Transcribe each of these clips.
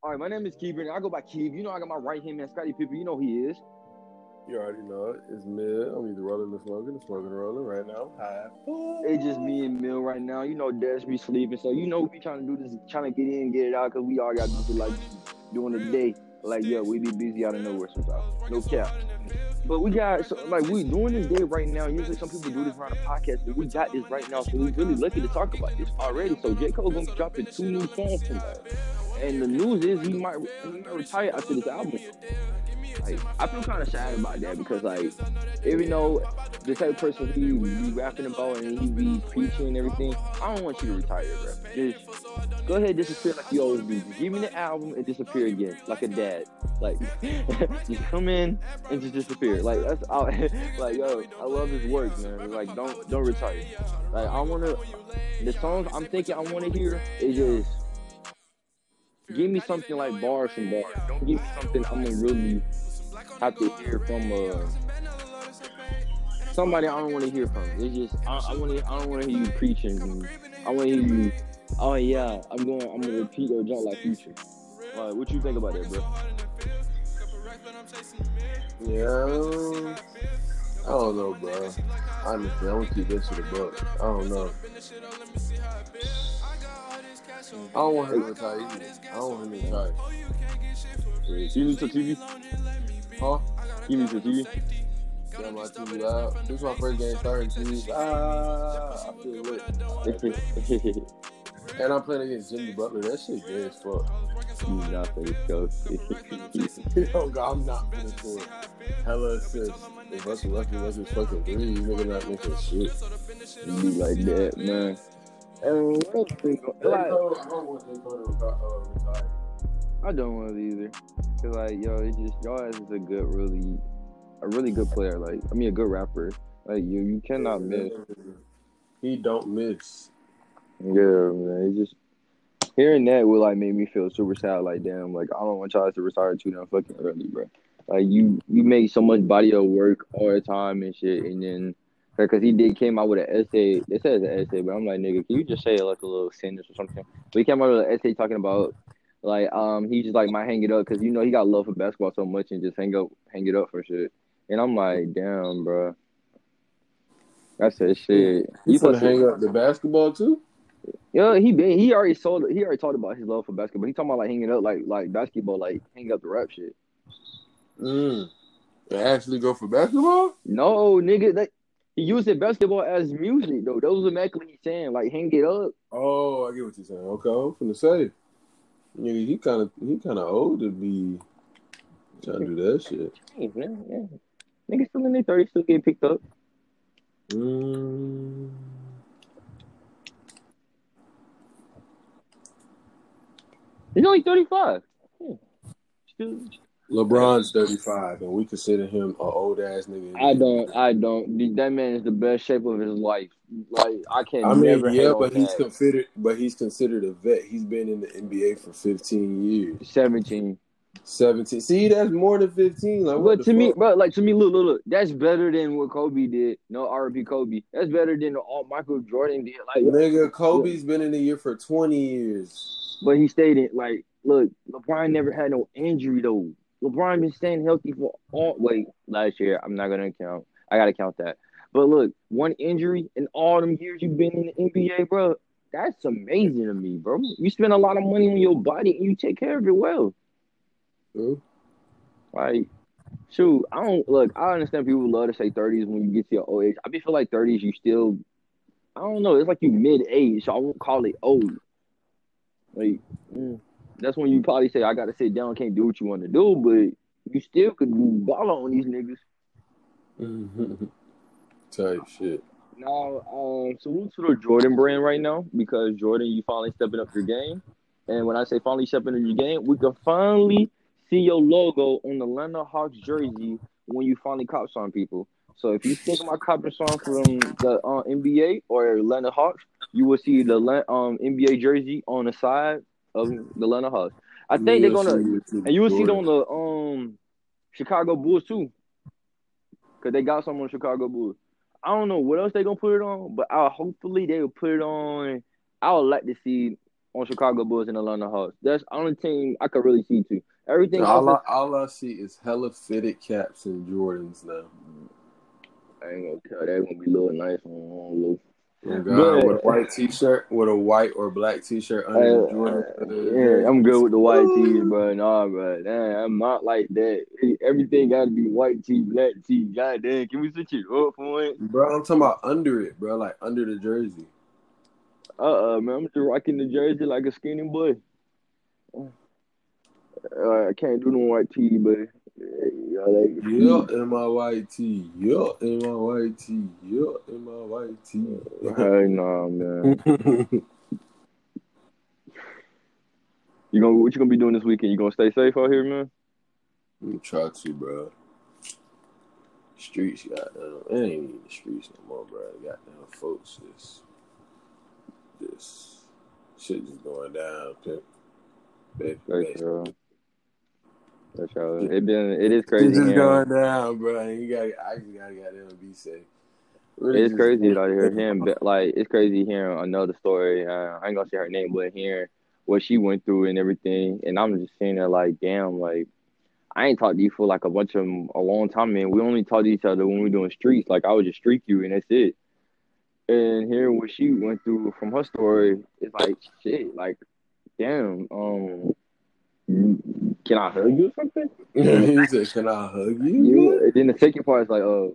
All right, my name is Keegan. I go by Keeb. You know I got my right hand man, Scottie Pippen. You know who he is. You already know it. It's mid. I'm either rolling or smoking. I'm smoking or rolling right now. Hi. It's just me and Mill right now. You know Des be sleeping, so you know we trying to do this, trying to get in, get it out, cause we all got to like doing the day. Like yeah, we be busy out of nowhere sometimes. No cap. But we got so, like we doing this day right now. Usually some people do this around a podcast, but we got this right now, so we're really lucky to talk about this already. So J Cole gonna be dropping two new songs tonight, and the news is he might he might retire after this album. Like I feel kind of sad about that because like even though the type of person he be rapping about and he be preaching and everything, I don't want you to retire, bro. Just go ahead, disappear like you always do. Just give me the album and disappear again, like a dad. Like just come in and just disappear. Like that's all. like yo, I love his work, man. Like don't don't retire. Like I want to. The songs I'm thinking I want to hear is just. Give me something like bars and bars. Don't give me something I'm gonna really have to hear from uh, somebody I don't want to hear from. It's just I, I want to. I don't want to hear you preaching. I want to hear you. Oh yeah, I'm going. I'm gonna repeat or jump like future. Like, what you think about that, bro? Yeah. I don't know, bro. Honestly, I'm gonna keep this to the book. I don't know. I don't want him to retire either. I don't want him to retire. You need to TV? Huh? You need to TV? Got my TV loud. This is my first game starting TV. Ah, I feel lit. And I'm playing against Jimmy Butler. That shit gay as fuck. you not finna go. Yo, God, I'm not gonna score. Hella assists. If Russell Lucky was his fucking three, you nigga not making shit. You be like that, man. And what else like, I don't want J. Cole to uh, retire. I don't want it either. Cause like, yo, it's just y'all is a good, really, a really good player. Like, I mean, a good rapper. Like, you, you cannot miss. He don't miss. Yeah, man. It just hearing that would like make me feel super sad. Like, damn, like I don't want y'all to retire too damn fucking early, bro. Like, you you make so much body of work all the time and shit, and then because he did came out with an essay. It says an essay, but I'm like, nigga, can you just say like a little sentence or something? But he came out with an essay talking about like um he just like might hang it up because you know he got love for basketball so much and just hang up hang it up for shit. And I'm like, damn, bro. That's that shit. You supposed to hang up the basketball too? yeah, he been he already sold he already talked about his love for basketball. He talking about like hanging up like like basketball, like hang up the rap shit. Mm. They actually go for basketball? No, nigga, that he using basketball as music though. That was exactly what he's saying. Like hang it up. Oh, I get what you're saying. Okay, I'm finna say. Nigga, he kind of he kind of old to be trying to do that shit. Hey, man, yeah. Niggas still in their thirties, still getting picked up. Mm. He's only thirty five. Yeah. Still LeBron's 35, and we consider him an old ass nigga. I don't I don't that man is the best shape of his life. Like I can't. I mean, never yeah, but he's that. considered, but he's considered a vet. He's been in the NBA for 15 years, seventeen. 17. See, that's more than 15. Like, But to me, fuck? bro, like to me, look, look, look, that's better than what Kobe did. No R.P. Kobe. That's better than all Michael Jordan did. Like, nigga, Kobe's been in the year for 20 years. but he stayed in. Like, look, LeBron never had no injury though. LeBron been staying healthy for all. Wait, last year I'm not gonna count. I gotta count that. But look, one injury in all them years you've been in the NBA, bro. That's amazing to me, bro. You spend a lot of money on your body and you take care of it well. True. Like, shoot, I don't look. I understand people love to say thirties when you get to your old age. I be feel like thirties, you still, I don't know. It's like you mid age, so I won't call it old. Like, mm, that's when you probably say I got to sit down, can't do what you want to do, but you still could ball on these niggas. Type shit. Now, um, salute to the Jordan brand right now because Jordan, you finally stepping up your game. And when I say finally stepping up your game, we can finally see your logo on the Atlanta Hawks jersey when you finally cop some people. So if you think my copping song from the uh, NBA or Atlanta Hawks, you will see the um, NBA jersey on the side of the Atlanta Hawks. I think they're gonna, and you will see it on the um Chicago Bulls too, because they got some on Chicago Bulls. I don't know what else they gonna put it on, but I hopefully they will put it on. I would like to see on Chicago Bulls and Atlanta Hawks. That's the only team I could really see too. Everything all, else, I, all I see is hella fitted caps and Jordans now. I ain't gonna tell. They're gonna be a little nice on, on little. Oh, God, But- with a white T-shirt, with a white or black T-shirt under Uh, the Jordan. yeah, I'm good with the white tees, bro. Nah, bro. Damn, I'm not like that. Everything got to be white tee, black tee. God damn, can we switch it up for it? Bro, I'm talking about under it, bro, like under the jersey. Uh, uh man, I'm just rocking the jersey like a skinny boy. Uh, I can't do no white tee, but yeah, like, Yeah, in my white tee. Yeah, in my white tee. Yeah, in my white. Uh, hey, nah, man. You gonna what you gonna be doing this weekend? You gonna stay safe out here, man? I'm try to, bro. Streets, goddamn. It ain't even the streets no more, bro. Goddamn folks just, just shit just going down, pimp. Baby, baby. For sure. It been it is crazy. It's just going down, bro. You got, I just gotta goddamn be safe. Really It's crazy out here hearing but, like it's crazy hearing another story. Uh, I ain't gonna say her name, but hearing what she went through and everything, and I'm just saying that like, damn, like I ain't talked to you for like a bunch of a long time, man. We only talked to each other when we doing streets. Like I would just streak you, and that's it. And hearing what she went through from her story, it's like shit. Like, damn, um, can I hug you or something? he said, "Can I hug you?" You, and then the second part is like, oh,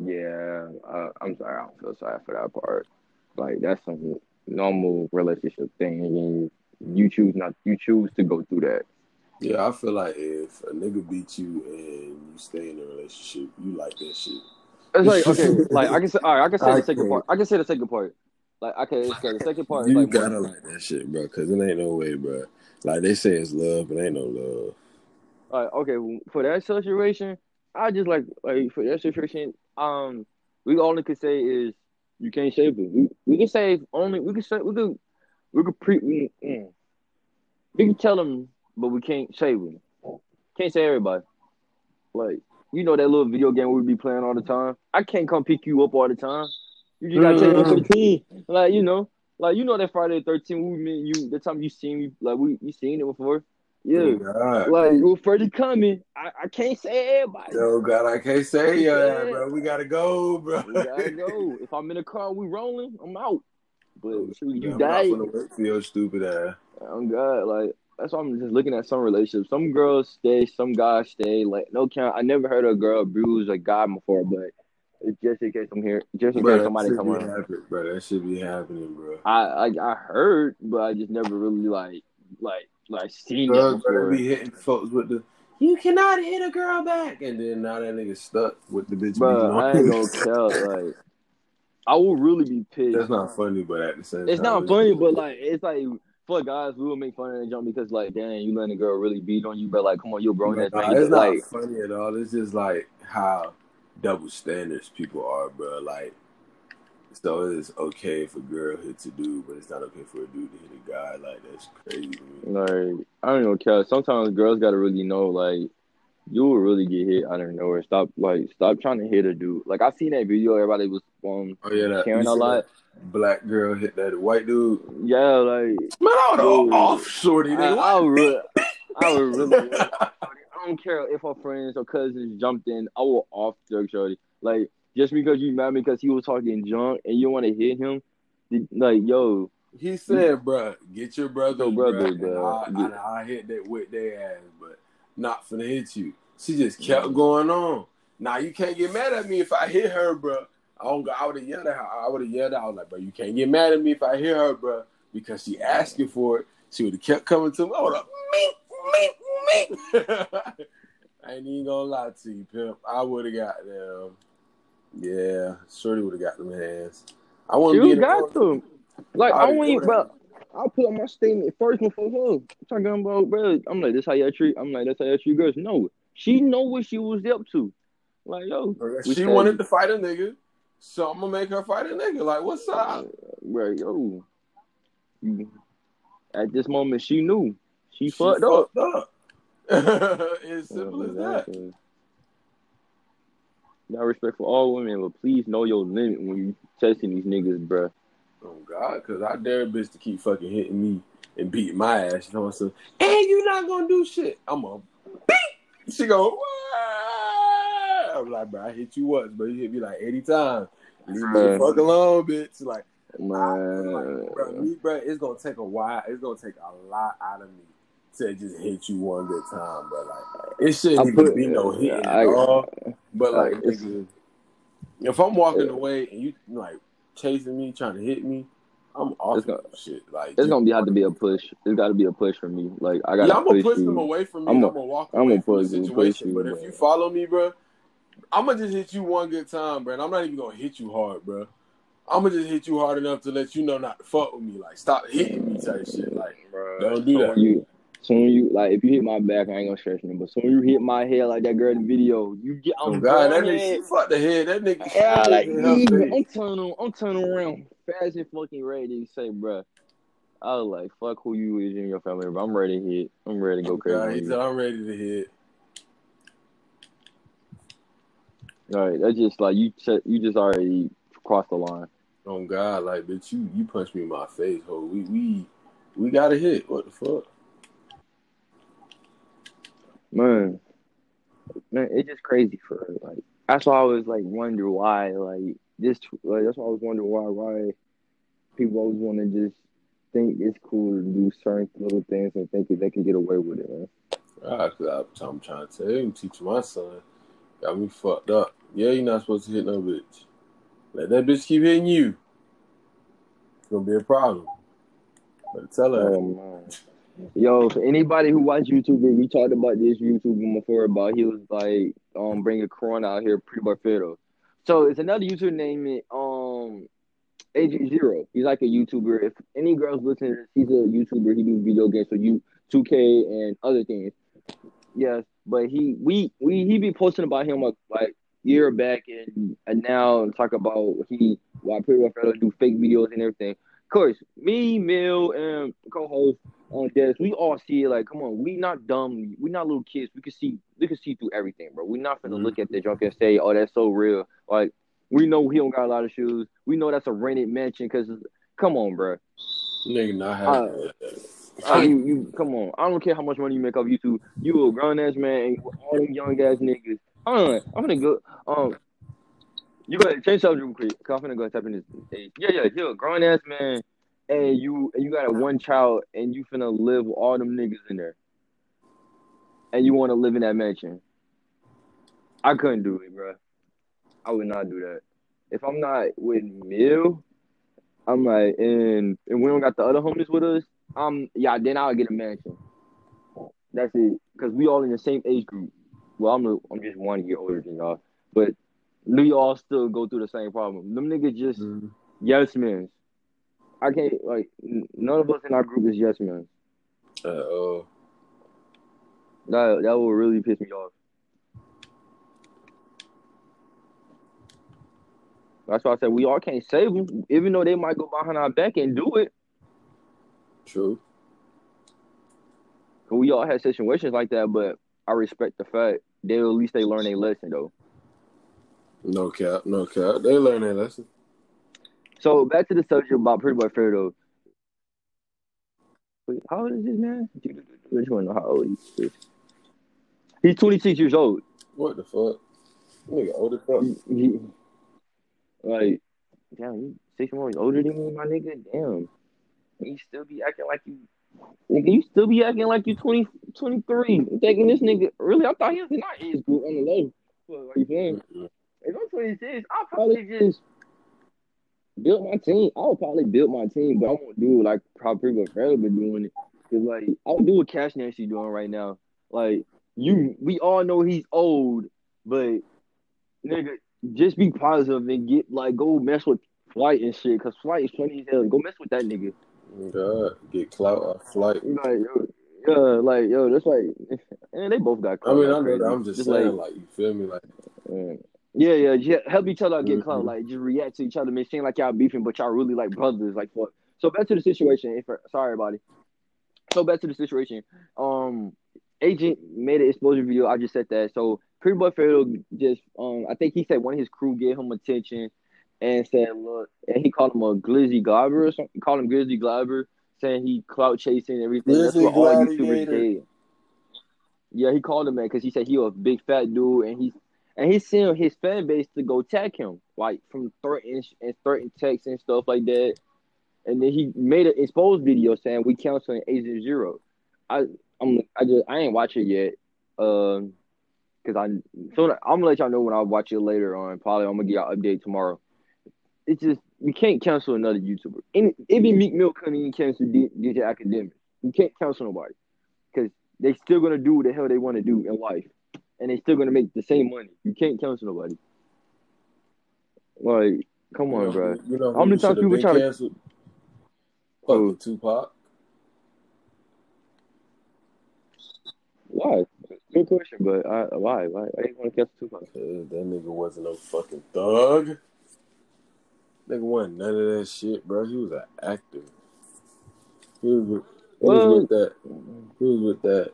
um, yeah, uh, I'm sorry, I don't feel sorry for that part. Like that's some normal relationship thing, and you choose not, you choose to go through that. Yeah, I feel like if a nigga beat you and you stay in a relationship, you like that shit. It's like okay, like I can say, all right, I can say I the second part. I can say the second part. Like okay, it's okay, the second part You like gotta like that shit, bro, because it ain't no way, bro. Like they say it's love, but ain't no love. All right, okay, for that situation, I just like like for that situation, um, we only could say is you can't save it. We we can say only we can say we could we could pre we, mm, we can tell them, but we can't save them. Can't say everybody. Like you know that little video game we be playing all the time. I can't come pick you up all the time. You just gotta take me Mm. thirteen. Like you know, like you know that Friday the thirteen we me and you the time you seen me like we you seen it before. Yeah. Oh. Like with Freddie coming, I, I can't say everybody. Oh God, I can't say yeah, Yeah. bro. We gotta go, bro. We gotta go. If I'm in the car, we rolling. I'm out. But oh, shoot, you I'm die. not gonna wait for your stupid ass. I'm God. Like that's why I'm just looking at some relationships. Some girls stay, some guys stay. Like no count. I never heard a girl abuse a guy before, but just in case I'm here, just in Bro, case somebody come on. happening, bro. That should be happening, bro. I, I I heard, but I just never really like like like seen it Girls before. be hitting folks with the you cannot hit a girl back, and then now that nigga stuck with the bitch. Bro, I ain't gonna tell. Like I will really be pissed. That's not funny, but at the same It's time, not funny, but like it's like for guys, we will make fun of that jump because like, dang, you letting a girl really beat on you, but like, come on, you're a grown ass it's just, not like, funny at all. It's just like how double standards people are, bro. Like, so it's okay if a girl hits a dude, but it's not okay for a dude to hit a guy. Like, that's crazy. like I don't even care. Sometimes girls gotta really know like you will really get hit out of nowhere. Stop like stop trying to hit a dude. Like I seen that video, everybody was um Oh yeah, that caring a lot. Black girl hit that white dude. Yeah, like Man, I Dude. off shorty. I. I would I would really. I don't care if her friends or cousins jumped in. I will off jerk shorty. Like just because you mad because he was talking junk and you want to hit him, like yo, He said, "Bro, get your brother, Your brother, bro." bruh. and I, I hit that with their ass, but not finna hit you." She just mm. kept going on. Now you can't get mad at me if I hit her, bro. I don't. go- I would have yelled at her. I would have yelled out like, "Bro, you can't get mad at me if I hit her, bro," because she asking for it. She would have kept coming to me. I would have, me. I ain't even gonna lie to you, pimp. I would have got them. Yeah, Shorty would have got them hands. I wouldn't be you the- got to. Like I won't, even- bro. I'll put on my statement first before her. I'm talking about, bro. I'm like, this how y'all treat. I'm like, that's how y'all treat girls. No, she mm-hmm. know what she was up to. Like, yo, She wanted to fight a nigga, so I'm gonna make her fight a nigga. Like, what's up? bro, yo. At this moment, she knew. She, fucked up. fucked up. it's simple as that. Got respect for all women, but please know your limit when you testing these niggas, bruh. Oh God, because I dare a bitch to keep fucking hitting me and beating my ass. You know what I'm saying? And you not gonna do shit. I'm a beat. She go. What? I'm like, bro, I hit you once, but you hit me like 80 times. Leave me fuck alone, bitch. Like, Man, like, bro, me, bro, it's gonna take a while. It's gonna take a lot out of me to just hit you one good time, bro. Like, it shouldn't I even put- be no hitting I- at all. But like, Like, nigga, if I'm walking Yeah. away and you like chasing me, trying to hit me, I'm off It's gonna- of shit. Like, it's gonna be have to be a push. It's got to be a push for me. Like I gotta yeah, I'm gonna push push them away from me. I'm I'm, gonna walk I'm away gonna from the push you, push situation. you, but if you follow me, bro, I'm gonna just hit you one good time, bro. And I'm not even gonna hit you hard, bro. I'm gonna just hit you hard enough to let you know not to fuck with me. Like, stop hitting me, type shit. Like, bro, don't do that. when you, soon you like if you hit my back, I ain't gonna stretch you. But soon you hit my head like that girl in the video, you get Oh God, that nigga, fucked the head. That nigga, Yeah, like even. I'm turning, I'm turning around fast and fucking ready to say, bruh. I was like, fuck who you is in your family, but I'm ready to hit. I'm ready to go oh, crazy. God, on he you. said, I'm ready to hit. All right, that's just like you. You just already crossed the line. Oh God, like bitch, you you punched me in my face, ho. We we we got a hit. What the fuck? Man, man, it's just crazy for her. Like that's why I was like wonder why like this. Like that's why I was wondering why why people always want to just think it's cool to do certain little things and think that they can get away with it, man. Ah, 'cause I- I'm trying to tell you, I'm my son. Got me fucked up. Yeah, you're not supposed to hit no bitch. Let that bitch keep hitting you. It's gonna be a problem. But tell her. Oh man. Yo, for anybody who watch YouTube, we talked about this YouTube before about he was like um bringing Corona out here Pretty Boy Fredo. So it's another YouTuber named um Agent Zero. He's like a YouTuber. If any girls listening, he's a YouTuber. He do video games for you, 2K and other things. Yes, but he we we he be posting about him like, like year back and and now talk about he why Pretty Boy Fredo do fake videos and everything. Of course, me, Mill, and co-host on Des, we all see it. Like, come on, we not dumb. We not little kids. We can see, we can see through everything, bro. We not finna look at the junk and say, "Oh, that's so real." Like, we know he don't got a lot of shoes. We know that's a rented mansion. Because, come on, bro. Nigga not happy. Uh, you, you, come on. I don't care how much money you make off YouTube. You a grown ass man, and all them young ass niggas. Hold on, I'm gonna go. Um, you go ahead, change subject real quick. Cause I'm gonna go type in this. Hey, yeah, yeah, you're a grown ass man, and you you got a one child, and you finna live with all them niggas in there, and you want to live in that mansion. I couldn't do it, bro. I would not do that. If I'm not with Mill, I'm like, and and we don't got the other homies with us. Um, yeah, then I'll get a mansion. That's it, cause we all in the same age group. Well, I'm the, I'm just one year older than y'all, but we all still go through the same problem. Them niggas just Mhm. yes men. I can't like none of us in our group is yes men. Uh, uh, That that will really piss me off. That's why I said we all can't save them, even though they might go behind our back and do it. True. we all had situations like that, but I respect the fact they at least they learn a lesson though. No cap, no cap. They learn their lesson. So back to the subject about Pretty Boy Fair though. Wait, how old is this man? I just want to know how old he is. He's 26 years old. What the fuck? Nigga old as fuck. He, like, damn, you six months older than me, my nigga. Damn, you still be acting like you, nigga. You still be acting like you 20, 23. I'm thinking this nigga. Really, I thought he was in our age group on the low. What are you saying? If I'm 26, I'll probably just build my team. I'll probably build my team, but I won't do it like probably what Fred been doing it. Cause like I'll do what Cash Nasty doing right now. Like you, we all know he's old, but nigga, just be positive and get like go mess with Flight and shit. Cause Flight is funny as hell. Go mess with that nigga. God, get clout off flight. Like yo, yeah, like yo, that's like, and they both got. I clout mean, I like know that. crazy. I'm just Just saying, like- like, you feel me? Like, Mm. Yeah, yeah, yeah. Help each other out get clout. Mhm. Like just react to each other. Make seem like y'all beefing, but y'all really like brothers. Like fuck. So back to the situation. If sorry, everybody. So back to the situation. Um, agent made an exposure video. I just said that. So Pretty Boy Fredo just um, I think he said one of his crew gave him attention, and said, "Look," and he called him a glizzy gobbler or something. He called him glizzy gobbler, saying he clout chasing and everything. That's what all YouTubers did. Yeah, he called him that because he said he was a big fat dude, and he's and he's sending his fan base to go attack him, like from threatening and threatening texts and stuff like that. And then he made an exposed video saying we canceling Agent Zero. I I'm I just I ain't watch it yet, um, because I so I'm gonna let y'all know when I watch it later on. Probably I'm gonna get y'all update tomorrow. It's just you can't cancel another YouTuber. And it be Meek Mill couldn't cancel DJ Akademiks. You can't cancel nobody because they still gonna do what the hell they want to do in life, and they're still gonna make the same money. You can't cancel nobody. Like, come You on, know, bro. you know How many times people try to- canceled? Who? Fucking Tupac. Why? Good question, but I, why? Why? I didn't want to cancel Tupac? Cause that nigga wasn't no fucking thug. Nigga wasn't none of that shit, bro. He was an actor. He was with, he was with that. He was with that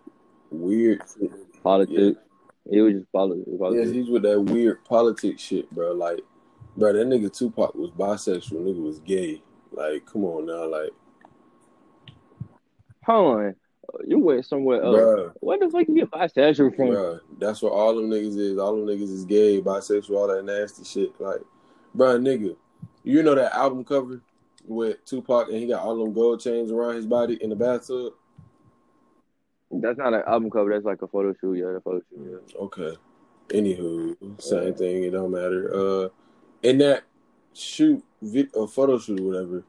weird. Shit. Politics. It was just politics. Yeah, he's with that weird politics shit, bro. Like, bro, that nigga Tupac was bisexual. Nigga was gay. Like, come on now, like, Hold on. You went somewhere else. bro, What the fuck you get bisexual from? bro. That's what all them niggas is. All them niggas is gay, bisexual, all that nasty shit. Like, bro, nigga, you know that album cover with Tupac and he got all them gold chains around his body in the bathtub. That's not an album cover. That's like a photo shoot. Yeah, a photo shoot. Yeah. Okay. Anywho, same thing. It don't matter. Uh, in that shoot, vi- uh, photo shoot or whatever,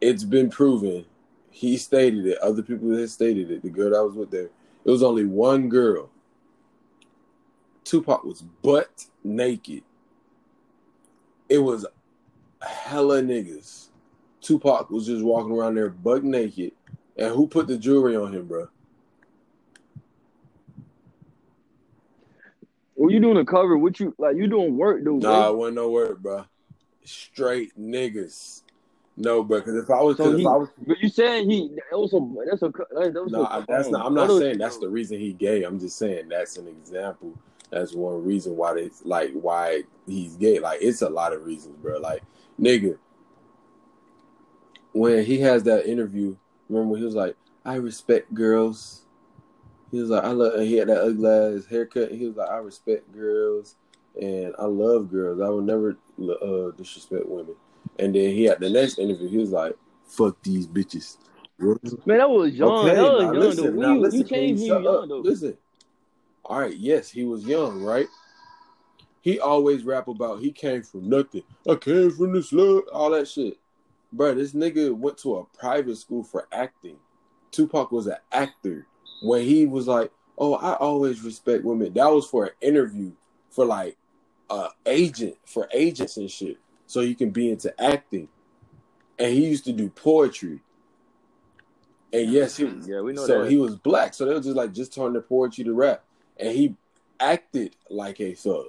it's been proven. He stated it. Other people have stated it. The girl that was with there, it was only one girl. Tupac was butt naked. It was hella niggas. Tupac was just walking around there butt naked. And who put the jewelry on him, bro? When you doing a cover, what you like? You doing work, dude? Nah, it wasn't no work, bro. Straight niggas. No, bro. Because if I was, So he, if I was, but you saying he that was a that's a that a, that's not. I'm not saying that's the reason he gay. I'm just saying that's an example. That's one reason why they like why he's gay. Like it's a lot of reasons, bro. Like nigga, when he has that interview, remember when he was like, "I respect girls." He was like, "I love." He had that ugly ass haircut. He was like, "I respect girls and I love girls. I would never uh, disrespect women." And then he had the next interview. He was like, "Fuck these bitches." Man, that was young. that was now young listen, though. now listen, you changed shut young up? though. Listen. All right, yes, he was young, right? He always rap about he came from nothing. I came from the slum, all that shit. Bro, this nigga went to a private school for acting. Tupac was an actor. When he was like, "Oh, I always respect women," that was for an interview for like uh agent for agents and shit, so you can be into acting. And he used to do poetry. And yes, he Yeah, we know so that. he was black, so they were just like just turn the poetry to rap, and he acted like a thug.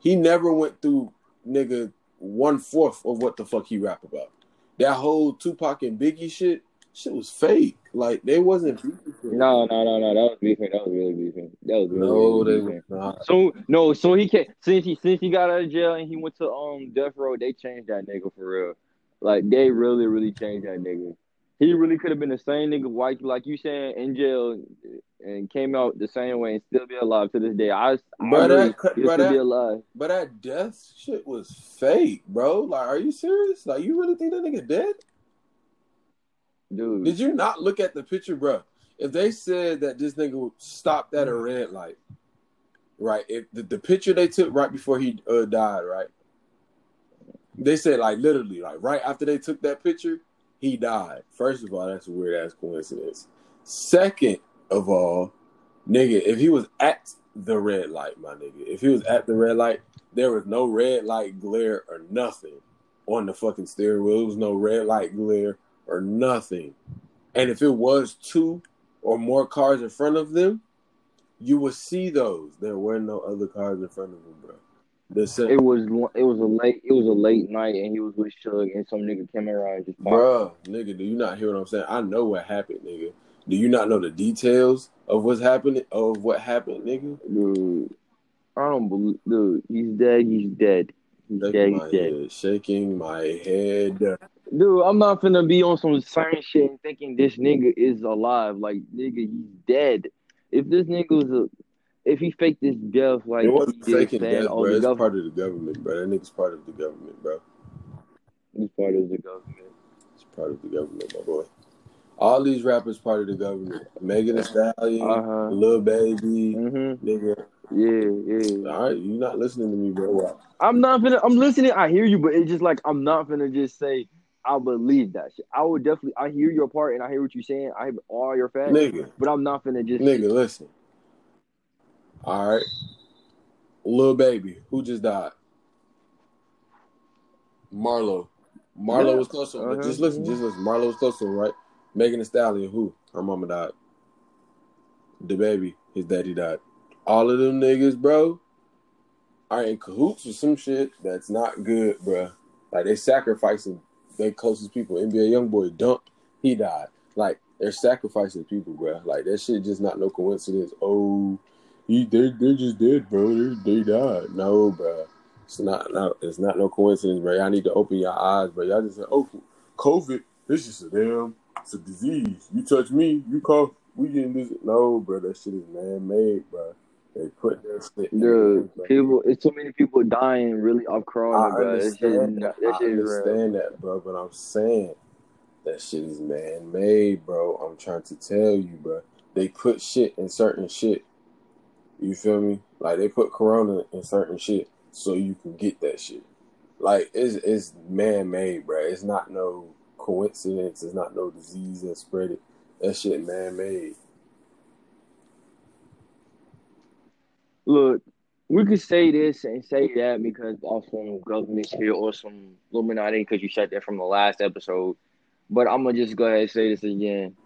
He never went through nigga one fourth of what the fuck he rap about. That whole Tupac and Biggie shit, shit was fake. Like they wasn't. no, no, no, no. That was beefing. That was really beefing. That was really, no, really they beefing. not. So no, so he can't since he since he got out of jail and he went to um death row. They changed that nigga for real. Like they really, really changed that nigga. He really could have been the same nigga, like like you saying, in jail and came out the same way and still be alive to this day. I, I But really, that but still be alive. But that death shit was fake, bro. Like, are you serious? Like, you really think that nigga dead? Dude, Did you not look at the picture, bro? If they said that this nigga stopped at a red light, right? If the, the picture they took right before he uh, died, right? They said like literally, like right after they took that picture, he died. First of all, that's a weird ass coincidence. Second of all, nigga, if he was at the red light, my nigga, if he was at the red light, there was no red light glare or nothing on the fucking steering wheel. There was no red light glare or nothing. And if it was two or more cars in front of them, you would see those. There were no other cars in front of them, bro. Same, it was it was a late it was a late night and he was with Suge and some nigga came around and just bro nigga, do you not hear what I'm saying? I know what happened, nigga. Do you not know the details of what's happening? Of what happened, nigga? Dude, I don't believe. Dude, he's dead. He's dead. Shaking Yeah, my he's dead. head, shaking my head. Dude, I'm not finna be on some science shit and thinking this nigga is alive. Like, nigga, he's dead. If this nigga was a, if he faked this death, like it wasn't he faking death, bro. It's government part of the government, bro. That nigga's part of the government, bro. is part of the government. It's part of the government, my boy. All these rappers part of the government. Megan Thee Stallion, Uh huh. Lil Baby, Mm-hmm. nigga. Yeah, yeah. All right, you not listening to me, bro. I'm not finna. I'm listening. I hear you, but it's just like I'm not finna just say I believe that shit. I would definitely. I hear your part and I hear what you're saying. I have all your facts, Nigga, but I'm not finna just. nigga, listen. All right. Lil Baby, who just died? Marlo. Marlo Yeah. was close to him. Uh-huh. just listen, just listen. Marlo was close to him, right? Megan Thee Stallion, who? Her mama died. The baby, his daddy died. All of them niggas, bro, are in cahoots with some shit that's not good, bro. Like they sacrificing their closest people. NBA YoungBoy dumped, he died. Like they're sacrificing people, bro. Like that shit just not no coincidence. Oh, he they they just dead, bro. They, they died. No, bro. It's not, not it's not no coincidence, bro. Y'all need to open your eyes, bro. Y'all just say, oh, COVID, it's just a damn, it's a disease. You touch me, you cough, we getting this. No, bro, that shit is man made, bro. They put that shit. Dude, there, people, it's too many people dying really off I corona, bro. Shit, is understand that. that I understand that, bro. But I'm saying that shit is man made, bro. I'm trying to tell you, bro. They put shit in certain shit. You feel me? Like they put corona in certain shit so you can get that shit. Like it's it's man made, bro. It's not no coincidence. It's not no disease that spread it. That shit man made. Look, we could say this and say that because of some government shit or some Illuminati because you said that from the last episode. But I'm gonna just go ahead and say this again.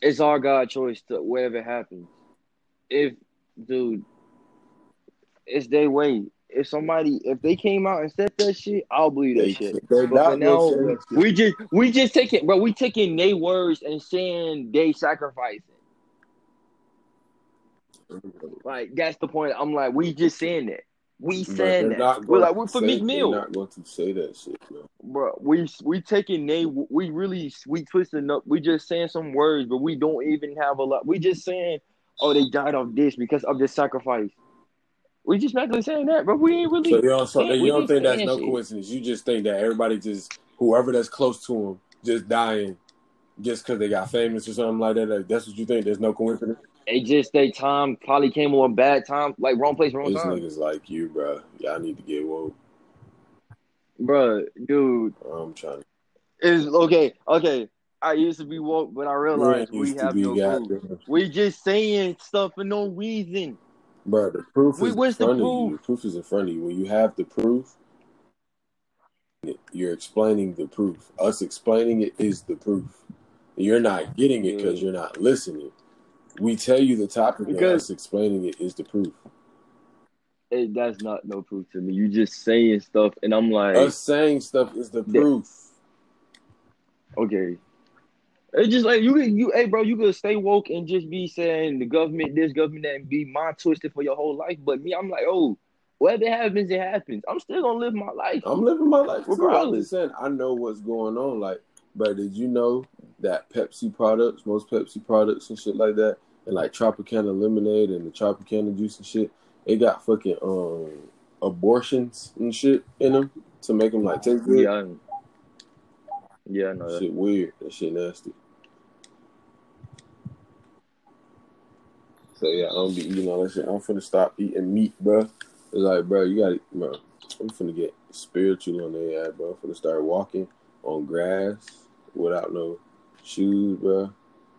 It's our God choice to whatever happens. If, dude, it's their way. If somebody, if they came out and said that shit, I'll believe that shit. But not for gonna now, say that shit. we just we just taking, bro. We taking their words and saying they sacrificing. Like that's the point. I'm like, we just saying that. We saying that. not We're like, we're for say- Meek Mill, not going to say that shit, bro. bro. We we taking they. We really we twisting up. We just saying some words, but we don't even have a lot. We just saying, oh, they died of this because of this sacrifice. We just basically saying that, but we ain't really. So you don't, so you don't think that's no shit. coincidence. You just think that everybody just whoever that's close to him just dying just because they got famous or something like that. Like, that's what you think. There's no coincidence. It just they time probably came on bad time, like wrong place, wrong These time, niggas like you, bro. Y'all need to get woke. bro. Dude, I'm trying. is okay. Okay, I used to be woke, but I realized we have no clue. goddamn. We just saying stuff for no reason. Bro, the proof We- is in front of you. The proof is in front of you. When you have the proof, you're explaining the proof. Us explaining it is the proof. You're not getting it because you're not listening. We tell you the topic, and Because- us explaining it is the proof. It, that's not no proof to me. You just saying stuff, and I'm like, Us saying stuff is the That- proof. okay. It's just like you, you, hey, bro, you could stay woke and just be saying the government this, government that, and be mind twisted for your whole life. But me, I'm like, oh, whatever happens, it happens. I'm still gonna live my life. I'm living my life too. I'm saying, I know what's going on. Like, but did you know that Pepsi products, most Pepsi products and shit like that, and like Tropicana lemonade and the Tropicana juice and shit, they got fucking um abortions and shit in them to make them like taste good. Yeah, I, yeah, I know that. Shit weird. That shit nasty. So yeah, I don't be eating all that shit. I'm finna stop eating meat, bro. It's like, bro, you gotta, bro. I'm finna get spiritual on their ass, bro. I'm finna start walking on grass without no shoes, bro.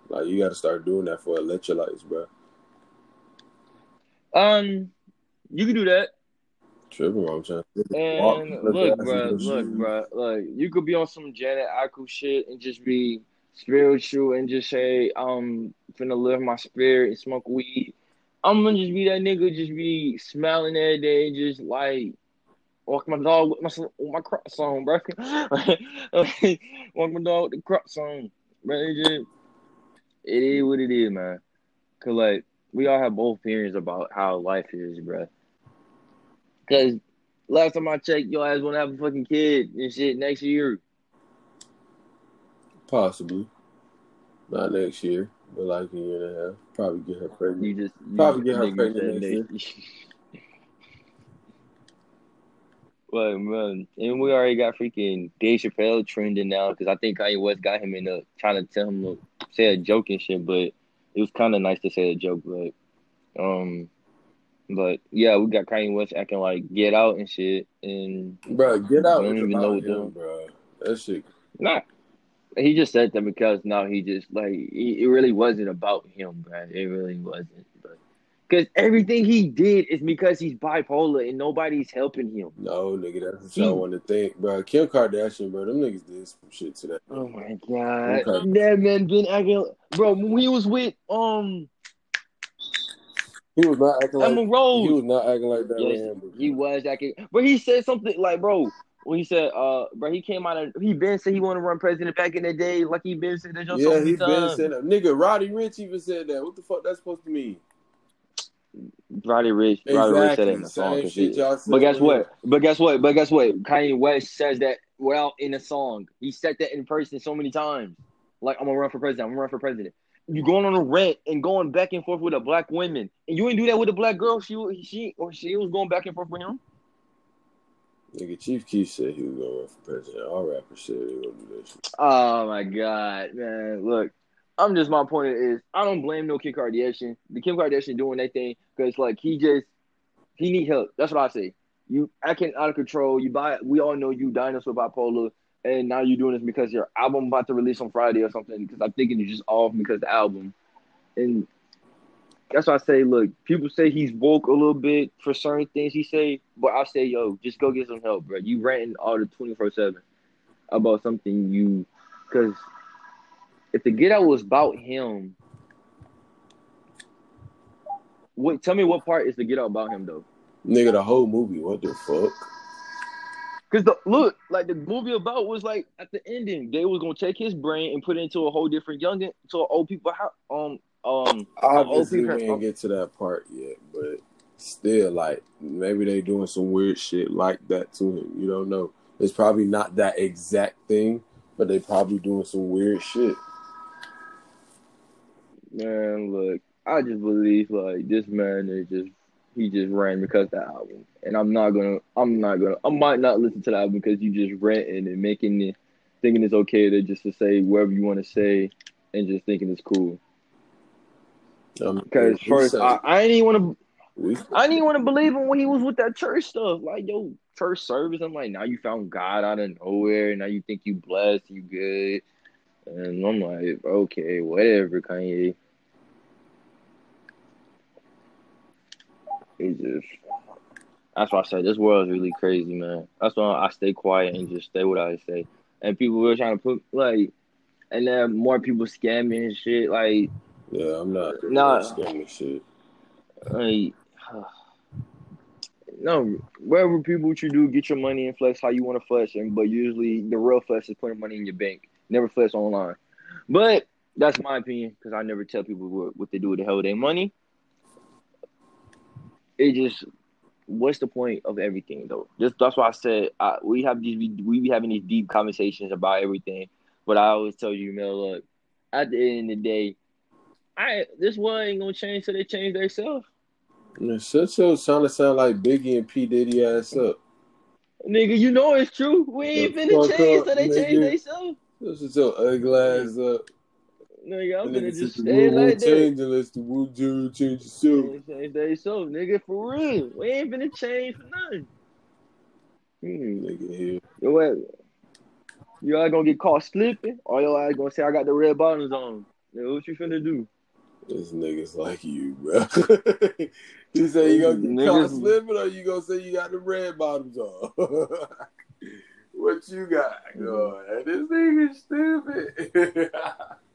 Like you gotta start doing that for electrolytes, bro. Um, you can do that. Tripping, I'm trying to walk And on look, bro, look, bro, like you could be on some Jhené Aiko shit and just be spiritual and just say, I'm finna live my spirit and smoke weed. I'm gonna just be that nigga, just be smiling every day, and just like walk my dog with my with my crop song, bro. walk my dog with the crop song, bro. Just it is what it is, man. Cause like we all have both opinions about how life is, bro. Cause last time I checked, your ass want to have a fucking kid and shit next year. Possibly. Not next year, but like a year and a half. Probably get her pregnant. You just you Probably just get her pregnant next day. Well, man, and we already got freaking Dave Chappelle trending now because I think Kanye West got him in the trying to tell him say a joke and shit, but it was kind of nice to say a joke, but um, but yeah, we got Kanye West acting like Get Out and shit, and Bro, get out. I don't even know what him, bro. That shit. Nah, he just said that because now he just like he, it really wasn't about him, bro. It really wasn't, because everything he did is because he's bipolar and nobody's helping him. No, nigga, that's what y'all want to think, bro. Kim Kardashian, bro, them niggas did some shit to that. Oh my god, that man been acting, bro. When he was with um He was not acting like Amber Rose, he was not acting like that. Yes, he was acting, but he said something like, bro. When he said, uh, bro, he came out of he been said he wanted to run president back in the day, like he been said that Yeah, he been saying that. Nigga, Roddy Ricch even said that. What the fuck that's supposed to mean? Roddy Ricch, Roddy Ricch said it in the Exactly. song. He- But guess what? But guess what? But guess what? Kanye West says that well in a song. He said that in person so many times. Like I'm gonna run for president. I'm gonna run for president. You going on a rant and going back and forth with a black woman, and you didn't do that with a black girl. She was- she or she was going back and forth with him. Nigga, Chief Keef said he was gonna run for president. All rappers said they gonna do that shit. Oh my god, man! Look, I'm just my point is I don't blame no Kim Kardashian. The Kim Kardashian doing that thing because like he just he need help. That's what I say. You acting out of control. You buy. We all know you dinosaur bipolar, and now you're doing this because your album about to release on Friday or something. Because I'm thinking you're just off because the album, and that's why I say, look, people say he's woke a little bit for certain things he say, but I say, yo, just go get some help, bro. You ranting all the 24 seven about something you, because if the Get Out was about him, what? Tell me what part is the Get Out about him though? Nigga, the whole movie, what the fuck? Because the look, like the movie about was like at the ending, they was gonna take his brain and put it into a whole different young, to old people house. Um, um, Obviously, we ain't get to that part yet, but still, like, maybe they doing some weird shit like that to him. You don't know. It's probably not that exact thing, but they probably doing some weird shit. Man, look, I just believe like this man is just he just ran because of the album, and I'm not gonna, I'm not gonna, I might not listen to the album because you just ranting and making it, thinking it's okay to just to say whatever you want to say, and just thinking it's cool. Um, Because first, said- I, I didn't even want to, I didn't even want to believe him when he was with that church stuff. Like, yo, church service. I'm like, now you found God out of nowhere. Now you think you blessed, you good. And I'm like, okay, whatever, Kanye. It just, that's why I said this world is really crazy, man. That's why I stay quiet and just say what I say. And people were trying to put, like, and then more people scamming and shit. Like, yeah, I'm not. Nah. Scamming shit. Like, no, wherever people what you do, get your money and flex how you want to flex, and but usually the real flex is putting money in your bank. Never flex online. But that's my opinion because I never tell people what, what they do with the hell with their money. It just, what's the point of everything though? Just that's why I said I, we have these we, we be having these deep conversations about everything. But I always tell you, man, look, at the end of the day, I this world ain't gonna change till they change themselves. Man, shut your trying to sound like Biggie and P Diddy ass up. Nigga, you know it's true. We ain't finna change till they change nigga. themselves. Shut your ugly ass up. Nigga, I'm gonna just stay like won't that. change unless the world change change itself. Change themselves, nigga, for real. We ain't finna change for nothing. Hmm. Nigga here. Yo, what? You all gonna get caught slipping, or you ass gonna say I got the red bottoms on? Nigga, what you finna do? This niggas like you, bro. he say you gonna get caught Niggas- slipping or you gonna say you got the red bottoms on. what you got going? This nigga stupid.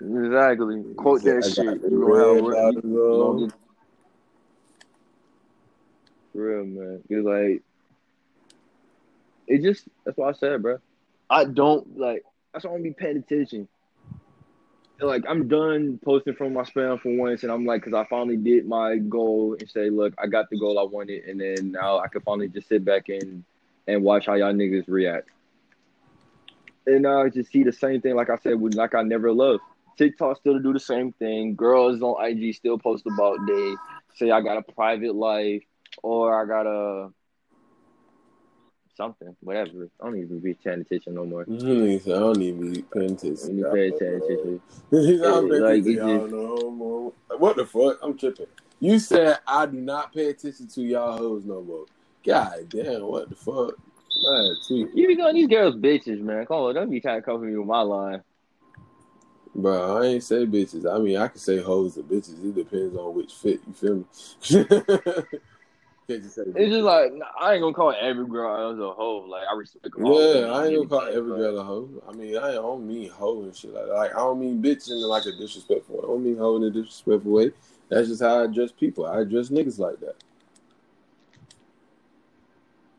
Exactly. Quote that shit. You gonna have red you bottoms gonna on. get for real, man. It's like it just that's what I said, bro. I don't like. That's why I don't be paying attention. like I'm done posting from my spam for once, and I'm like, because I finally did my goal and say, look, I got the goal I wanted, and then now I can finally just sit back and and watch how y'all niggas react. And now I just see the same thing, like I said, with like I never loved. TikTok still do the same thing. Girls on IG still post about they say I got a private life or I got a something, whatever. I don't even be paying attention no more. I don't even be paying attention. You pay attention. like, no What the fuck? I'm tripping. You said I do not pay attention to y'all hoes no more. God damn, what the fuck? Man, you be going these girls bitches, man. Come on, don't be trying to cover me with my line. Bro, I ain't say bitches. I mean, I can say hoes or bitches. It depends on which fit. You feel me? it's just like I ain't gonna call every girl as a hoe. Like I respect. Yeah, I ain't gonna call every girl a hoe. I mean, I don't mean hoe and shit like that. Like I don't mean bitch in like a disrespectful way. I don't mean hoe in a disrespectful way. That's just how I address people. I address niggas like that.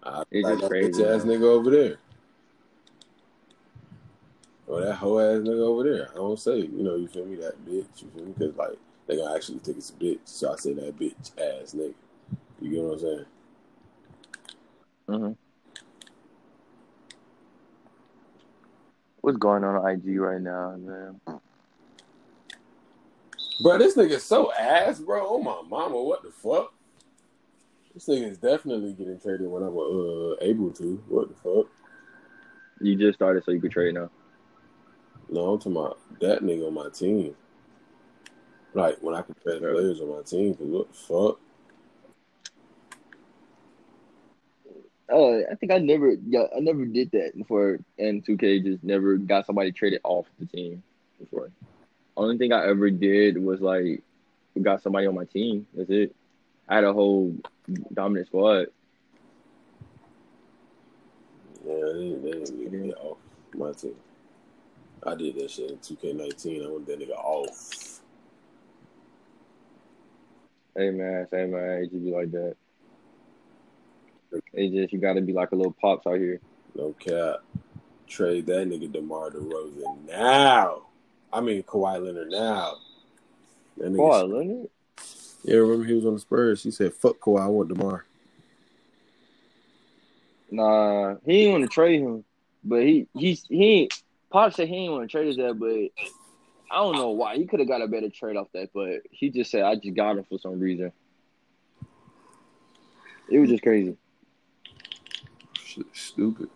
I it's like just crazy. Bitch ass nigga over there. Or that whole ass nigga over there. I don't say, you know, you feel me, that bitch. You feel me? Because, like, they gonna actually think it's a bitch. So I say that bitch ass nigga. You get what I'm saying? Mm-hmm. What's going on on IG right now, man? Bro, this nigga so ass, bro. Oh my mama, what the fuck? This nigga is definitely getting traded when I'm uh, able to. What the fuck? You just started, so you could trade now. No, I'm talking about that nigga on my team. Like when I trade players on my team, the fuck? Oh, I think I never, yeah, I never did that before. And 2K just never got somebody traded off the team before. Only thing I ever did was like got somebody on my team. That's it. I had a whole dominant squad. Yeah, they, they didn't get me off my team. I did that shit in 2K19. I went that nigga off. Hey man, say man, it just be like that. It's just you gotta be like a little pops out here. No cap. Trade that nigga DeMar DeRozan now. I mean Kawhi Leonard now. That Kawhi Leonard? Yeah, remember he was on the Spurs. He said, "Fuck Kawhi, I want DeMar." Nah, he didn't want to trade him, but he he's he Pop said he didn't want to trade that, but I don't know why. He could have got a better trade off that, but he just said I just got him for some reason. It was just crazy. Shit, stupid.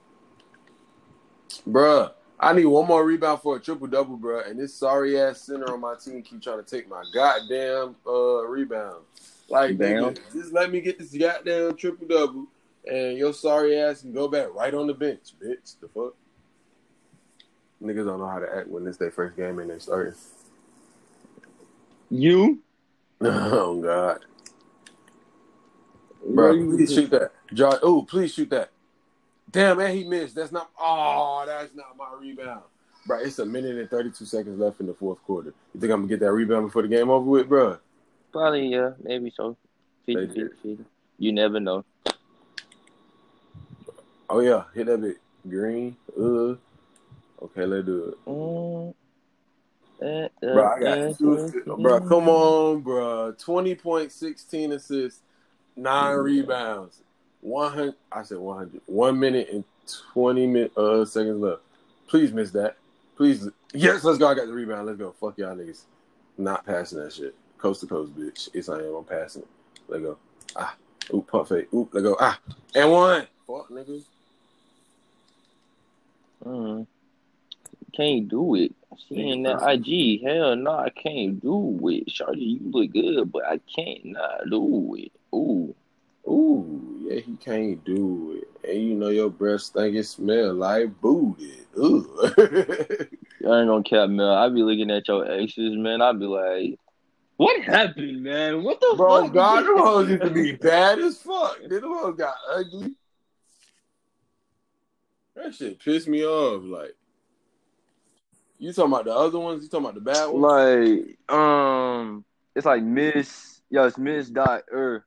Bruh, I need one more rebound for a triple double, bruh. And this sorry ass center on my team keep trying to take my goddamn uh rebound. Like, nigga, just let me get this goddamn triple double, and your sorry ass can go back right on the bench, bitch. The fuck. Niggas don't know how to act when it's their first game and they starting. You? oh God. Bro, please shoot that. Josh, oh, please shoot that. Damn, man, he missed. That's not. Oh, that's not my rebound. Bro, it's a minute and 32 seconds left in the fourth quarter. You think I'm going to get that rebound before the game over with, bro? Probably, yeah. Maybe so. 50, 50, 50. You never know. Oh, yeah. Hit that bit. Green. Uh. Okay, let's do it. Mm. Uh, uh, bro, I got uh, two. bro, come on, bro. 20 points, 16 assists, 9 rebounds. 100, I said 100. 1 minute and 20 minute, uh, seconds left. Please miss that. Please. Yes, let's go. I got the rebound. Let's go. Fuck y'all niggas. Not passing that shit. Coast to coast, bitch. Yes, I am. I'm passing it. Let go. Ah. Oop, pump fake. Oop, let go. Ah. And one. Fuck, niggas. Mm can't do it. Seeing that IG, hell no, I can't do it. Shawty, you look good, but I can't not do it. Ooh. Ooh, yeah, he can't do it. And you know your breath think it smell like booty. Ooh. I ain't gonna cap, man. I be looking at your exes, man. I be like, what happened, man? What the Bro, fuck? God, them hoes used to be bad as fuck. Then them hoes got ugly. That shit pissed me off. Like, you talking about the other ones? You talking about the bad ones? Like, um, it's like Miss. Yeah, it's Miss Dot Er.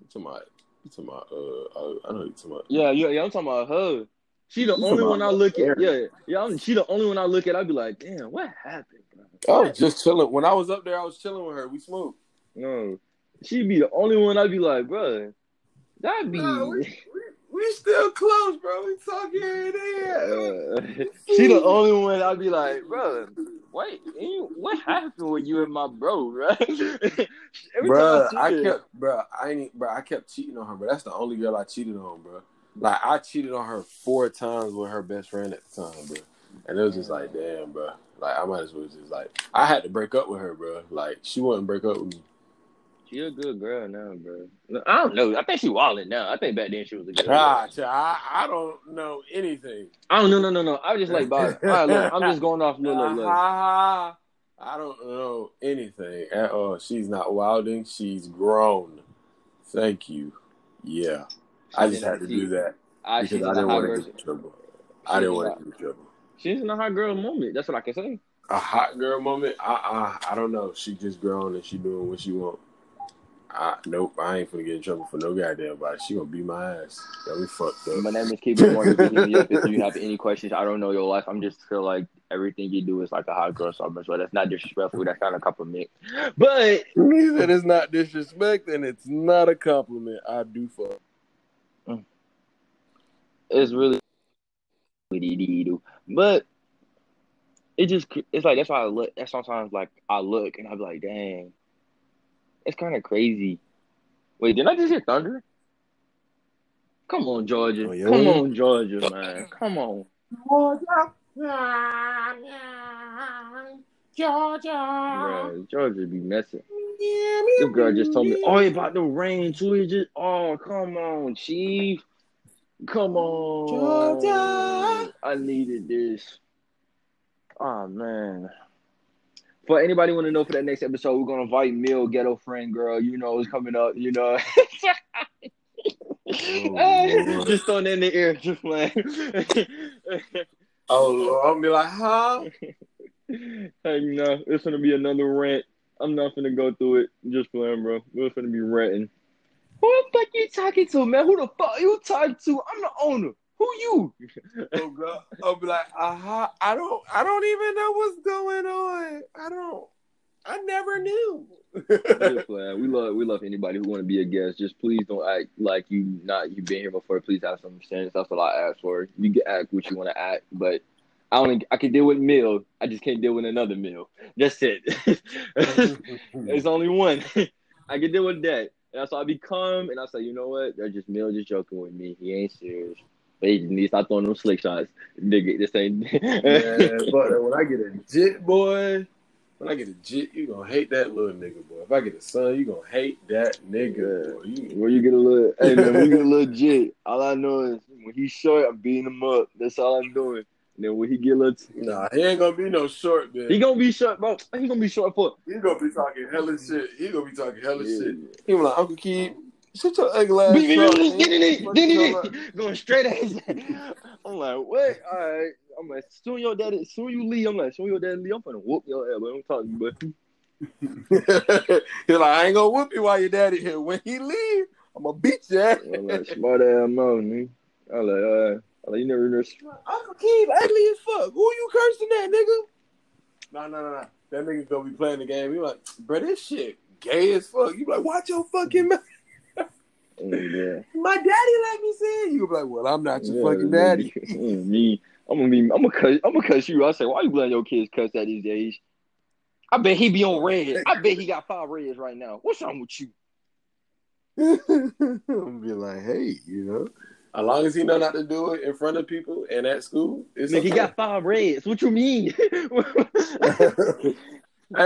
You talking about? You talking about? Uh, I, I know you talking about. Yeah, yeah, yeah. I'm talking about her. She the You only one I about look at. Yeah, yeah. I'm, she the only one I look at. I'd be like, damn, what happened? I was just chilling. When I was up there, I was chilling with her. We smoked. No, she'd be the only one. I'd be like, bro, that'd be. No, we, we, we still close, bro. We talking every day. Uh, she the only one I'd be like, bro, wait, what happened with you and my bro, right? Every Bro, time I kept, bro, I ain't, bro, I kept cheating on her, but that's the only girl I cheated on, bro. Like I cheated on her four times with her best friend at the time, bro. And it was just like, damn, bro. Like I might as well just like, I had to break up with her, bro. Like she wouldn't break up with me. She a good girl now, bro. I don't know. I think she wilding now. I think back then she was a good girl. Ah, I, I don't know anything. I don't know, no, no, no. I was just like. All right, look, I'm just going off. Look, look, look. Ah, I don't know anything at all. She's not wilding. She's grown. Thank you. Yeah, I just had to do that I, because I didn't want to get in trouble. I didn't want to get in trouble. She's in a hot girl moment. That's what I can say. A hot girl moment? Uh uh I don't know. She just grown and she doing what she want. I, nope, I ain't gonna get in trouble for no goddamn body. She gonna beat my ass. Got me fucked up. My name is Keeper Moore. You can hit me up if you have any questions. I don't know your life. I'm just feel like everything you do is like a hot girl summer. So that's not disrespectful. That's of a compliment. But He said it's not disrespect and it's not a compliment. I do fuck. Mm. it's really but it just it's like that's why I look that's sometimes like I look and I be like, dang, it's kind of crazy. Wait, did I just hear thunder? Come on, Georgia. Oh, yeah? Come on, Georgia, man. Come on. Georgia. Bruh, Georgia be messing. This girl just told me, oh, it about to rain too. It just, oh, come on, Chief. Come on. Georgia. I needed this. Oh, man. For anybody want to know for that next episode, we're going to invite Mill, Ghetto Friend Girl. You know, it's coming up, you know. Lord. just throwing it in the air, just like. Oh, Lord, I'll be like, huh? hey, no, it's gonna be another rant. I'm not gonna go through it. Just playing, bro. We're gonna be ranting. Who the fuck you talking to, man? Who the fuck you talking to? I'm the owner. Who you? Oh God, I'll be like, uh-huh. I don't, I don't even know what's going on. I don't, I never knew. Just. We love we love anybody who want to be a guest. Just please don't act like you not you've been here before. Please have some sense. That's what I ask for. You can act what you want to act, but I only I can deal with meal. I just can't deal with another meal. That's it. There's only one. I can deal with that. And that's why I become, and I say, you know what? They're just Mill just joking with me. He ain't serious. He just needs to stop throwing them slick shots. Nigga, this ain't Man, but when I get a jit, boy, when I get a jit, you gonna hate that little nigga, boy. If I get a son, you gonna hate that nigga, boy. You, Where you get a little hey man, when you get a little jit, all I know is when he's short, I'm beating him up. That's all I'm doing. And then when he get a little nah, he ain't gonna be no short man. he gonna be short, bro. He gonna be short for He gonna be talking hella mm-hmm. shit. He gonna be talking hella Yeah. shit. He be like, Uncle Keith, shut your ugly ass up. man. going straight at his I'm like, what? All right. I'm like, soon your daddy, soon you leave. I'm like, soon your daddy leave. I'm gonna whoop your ass, but I'm talking, but He like, I ain't gonna whoop you while your daddy here. When he leave, I'm gonna beat you. ass. I'm like, smart ass mouth, man. I'm like, all right. I'm like, you never know. Uncle Keith, ugly as fuck. Who you cursing at, nigga? No, no, no, no. That nigga gonna be playing the game. He like, bro, this shit gay as fuck. You like, watch your fucking mm-hmm. mouth. Yeah. My daddy let me say it. You be like, well, I'm not your Yeah, fucking daddy. mm, Me, I'm gonna be, I'm gonna cuss, I'm gonna cuss you. I say, why you letting your kids cuss at these days? I bet he be on red. I bet he got five reds right now. What's wrong with you? I'm gonna be like, hey, you know, as long as he know not to do it in front of people and at school, it's Nigga, he got five reds. What you mean? hey,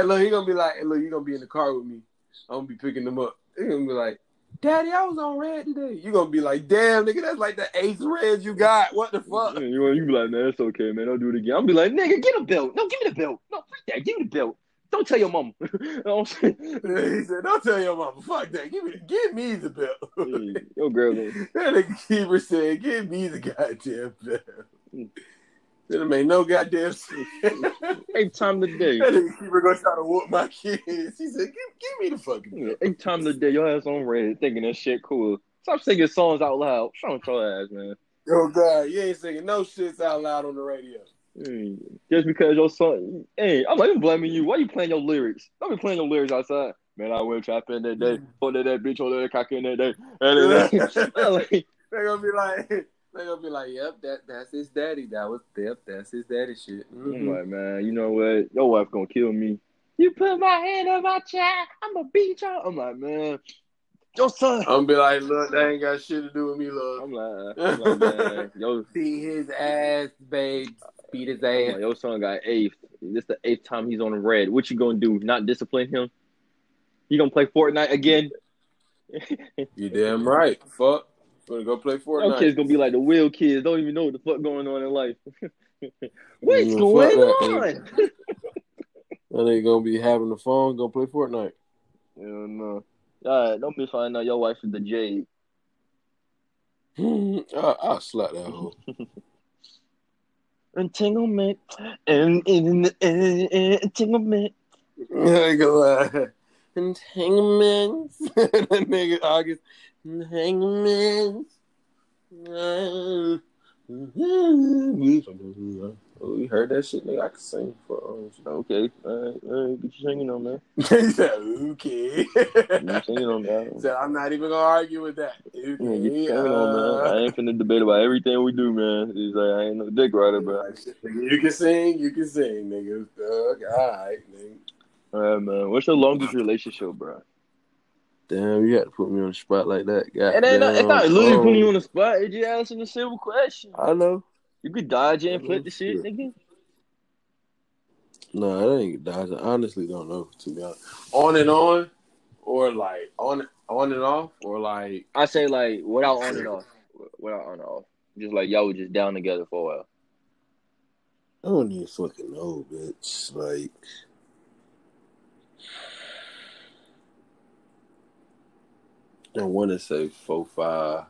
look, he gonna be like, hey, look, you gonna be in the car with me. I'm gonna be picking them up. He gonna be like, Daddy, I was on red today. You're gonna be like, damn, nigga, that's like the eighth red you got. What the fuck? you, you be like, man, it's okay, man. Don't do it again. I'll be like, nigga, get a belt. No, give me the belt. No, fuck that. Give me the belt. Don't tell your mama. You know what I'm saying? he said, don't tell your mama. Fuck that. Give me, give me the belt. Yeah, Your girl gonna that nigga keeper said, give me the goddamn belt. Mm. That made no goddamn sense. eight time of the day. That nigga keeper gonna try to whoop my kids. He said, give, give me the fucking eight time of the day, your ass on red, thinking that shit cool. Stop singing songs out loud. Show your ass, man. Oh God, you ain't singing no shits out loud on the radio. Hey, just because your son, hey, I'm not even blaming you. Why you playing your lyrics? Don't be playing your lyrics outside. Man, I went trapping that day. Mm. Hold that bitch, hold that cock in that day. And then, like, They're gonna be like, they're gonna be like, yep, that that's his daddy. That was yep, that's his daddy shit. I'm Mhm. like, man, you know what? Your wife gonna kill me. You put my hand on my chest, I'm gonna beat you. I'm like, man, your son. I'm gonna be like, look, that ain't got shit to do with me, love. I'm like, I'm like man, yo, Beat his ass, babe. Beat his ass. like, your son got eighth. This the eighth time he's on the red. What you gonna do? Not discipline him? You gonna play Fortnite again? You damn right. Fuck. Gonna go play Your Fortnite. kids gonna be like the real kids. Don't even know what the fuck going on in life. What's Mm, going on? And they gonna be having the phone, go play Fortnite. Hell no. All right, don't be finding out your wife is the Jada. I, I'll slap that hoe. Entanglement and in entanglement. There you go. Uh, entanglements. that nigga August. Entanglements. Oh, you heard that shit, nigga? I can sing for um, Okay, all right, all right, get you singing on man. He said, okay. You singing on He man. said, I'm not even gonna argue with that. Yeah, get you singing on man. I uh, ain't finna debate about everything we do, man. He's like, I ain't no dick rider, bro. You can sing, you can sing, nigga. All right, nigga. All right, man. What's your longest relationship, bro? Damn, you had to put me on the spot like that. God It ain't. Not, it's not damn. literally putting you on the spot. It's just asking a simple question. I know. You could dodge it and flip the shit, nigga. No, I ain't dodge. I honestly don't know, to be honest. On and on, or like on on and off, or like I say like without on and off, without on and off. Just like y'all were just down together for a while. I don't even fucking know, bitch. Like I want to say four five,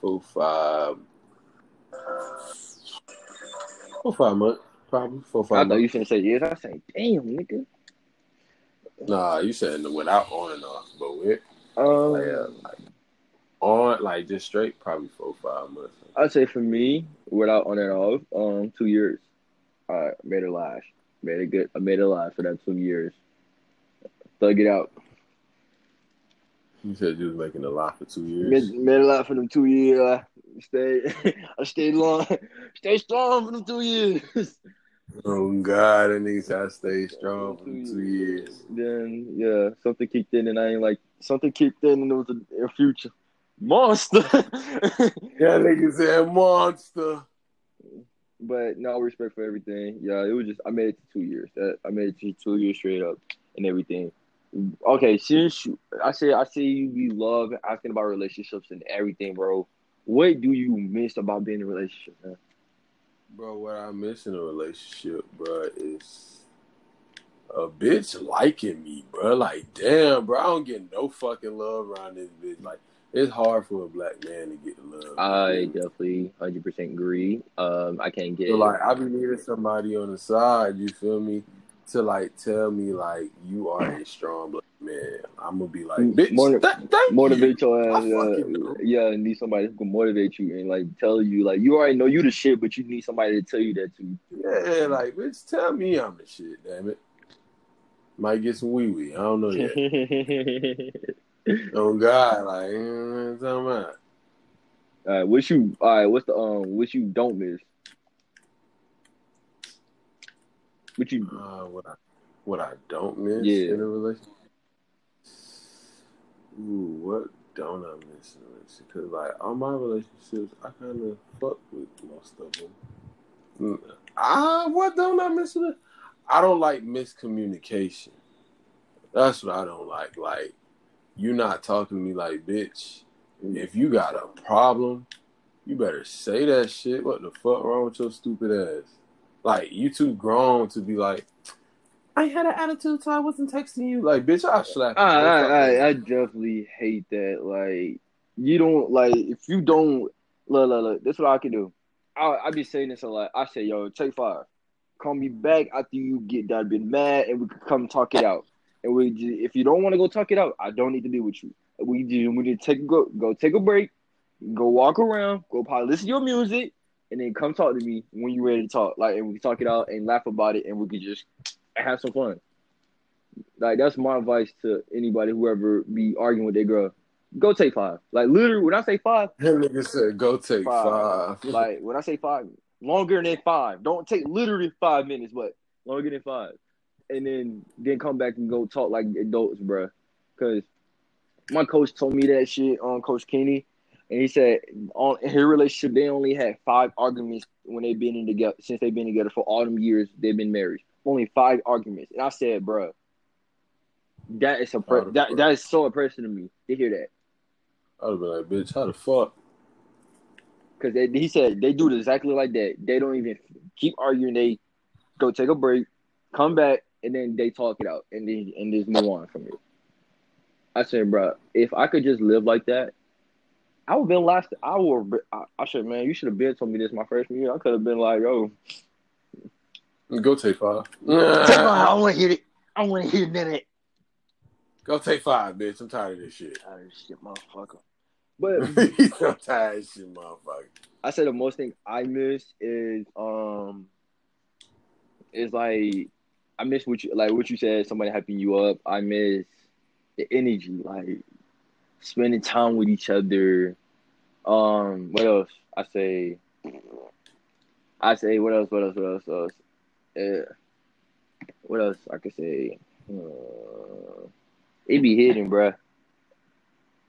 four five, four five months, probably four five. I thought you finna say yes. I say, damn, nigga. Nah, you said without on and off, but with Um, like, uh, like on, like just straight, probably four five months. I'd say for me, without on and off, um, two years. I made it last. Made it good. I made it last for that two years. Thug it out. You said you was making a lot for two years. Made, made it last for them two years. I stayed. I stayed long. Stay strong for them two years. Oh God, that nigga said I stayed strong for two years. Then yeah, something kicked in, and I ain't like something kicked in, and it was a, a future monster. Yeah, nigga said monster. but no respect for everything. Yeah, it was just I made it to two years. That I made it to two years straight up and everything. Okay, since you- I say I say you be love asking about relationships and everything, bro. What do you miss about being in a relationship, man? Bro, what I miss in a relationship, bro, is a bitch liking me, bro. Like, damn, bro, I don't get no fucking love around this bitch. Like, it's hard for a black man to get love. I definitely hundred percent agree. Um, I can't get So, like, I be needing somebody on the side, you feel me, to like tell me like you are a strong black man. I'm gonna be like, bitch, Motiv- th- thank motivate you. your ass. I fucking know. Uh, yeah, need somebody who can motivate you and like tell you like you already know you the shit, but you need somebody to tell you that too. Yeah, like, bitch, tell me I'm the shit, damn it. Might get some wee wee. I don't know yet. oh God, like, you know what I'm talking about? all right, what you all right? What's the um? What you don't miss? What you? Uh, what I what I don't miss Yeah. in a relationship. Ooh, what don't I miss in a relationship? Because like all my relationships, I kind of fuck with most of them. Mm, Ah, what don't I miss? In a, I don't like miscommunication. That's what I don't like. Like you're not talking to me like bitch. If you got a problem, you better say that shit. What the fuck wrong with your stupid ass? Like you too grown to be like, I had an attitude, so I wasn't texting you. Like, bitch, I'll slap. I, I. I, I definitely hate that. Like, you don't like if you don't look, look, look. This is what I can do. I, I be saying this a lot. I say, yo, take five. Call me back after you get done being mad, and we can come talk it out. And we, just, if you don't want to go talk it out, I don't need to be with you. We just, we need to take go, go take a break, go walk around, go probably listen to your music, and then come talk to me when you're ready to talk. Like, and we can talk it out and laugh about it, and we can just have some fun. Like that's my advice to anybody whoever be arguing with their girl. Go take five. Like literally, when I say five, that nigga said go take five. five. like when I say five, longer than five. Don't take literally five minutes, but longer than five. And then then come back and go talk like adults, bro. Cause my coach told me that shit on Coach Kenny, and he said on her relationship they only had five arguments when they've been in together since they've been together for all them years they've been married. Only five arguments, and I said, bro, that is a that that is so impressive to me to hear that. I'd have been like, bitch, how the fuck? Because he said they do it exactly like that. They don't even keep arguing. They go take a break, come back, and then they talk it out, and then and just move on from it. I said, bro, if I could just live like that, I would have been last. I would. I, I should, man. You should have been told me this my freshman year. I could have been like, oh, go take five. I want to hear it. I want to hear that. Go take five, bitch. I'm tired of this shit. Tired of this shit, motherfucker. But I'm tired of shit, motherfucker. I said the most thing I miss is um is like I miss what you like what you said, somebody hyping you up. I miss the energy, like spending time with each other. Um, what else? I say I say what else, what else, what else, what else? Uh, what else I could say? Uh, it be hidden, bruh.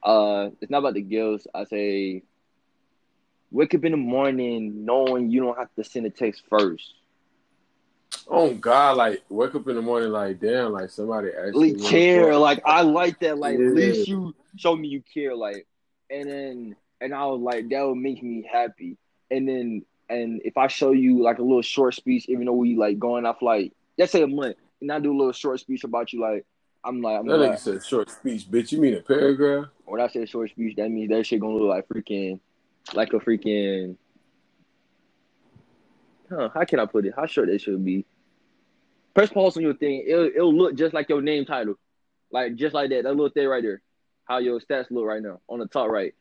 Uh, it's not about the gills. I say, wake up in the morning knowing you don't have to send a text first. Oh God! Like wake up in the morning, like damn, like somebody actually care. Like I like that. Like yeah. at least you show me you care. Like, and then and I was like that would make me happy. And then and if I show you like a little short speech, even though we like going off like let's say a month, and I do a little short speech about you, like I'm like, I'm that like, nigga said short speech, bitch. You mean a paragraph? When I say short speech, that means that shit gonna look like freaking, like a freaking. Huh? How can I put it? How short that should be? Press pause on your thing. It'll, it'll look just like your name title, like just like that. That little thing right there. How your stats look right now on the top right.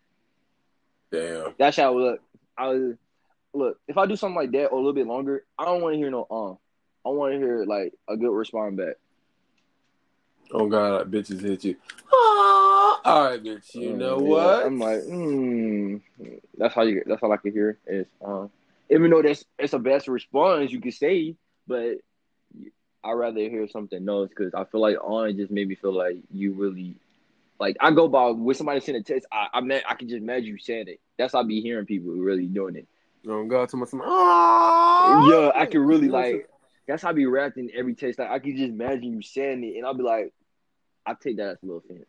Damn. That's how it look. I was look if I do something like that or a little bit longer, I don't want to hear no um. I want to hear like a good response back. Oh God, bitches hit you. Oh, all right, bitch. You mm, know yeah, what? I'm like, mm, that's how you. That's all I can hear is, um, even though that's it's a best response you can say, but I rather hear something else because I feel like on it just made me feel like you really, like I go by with somebody send a text. I I met I can just imagine you saying it. That's how I be hearing people really doing it. Oh God, to my, oh, yeah, I can really like. That's how I be rapping every text. Like I can just imagine you saying it, and I'll be like, I take that as a little offense.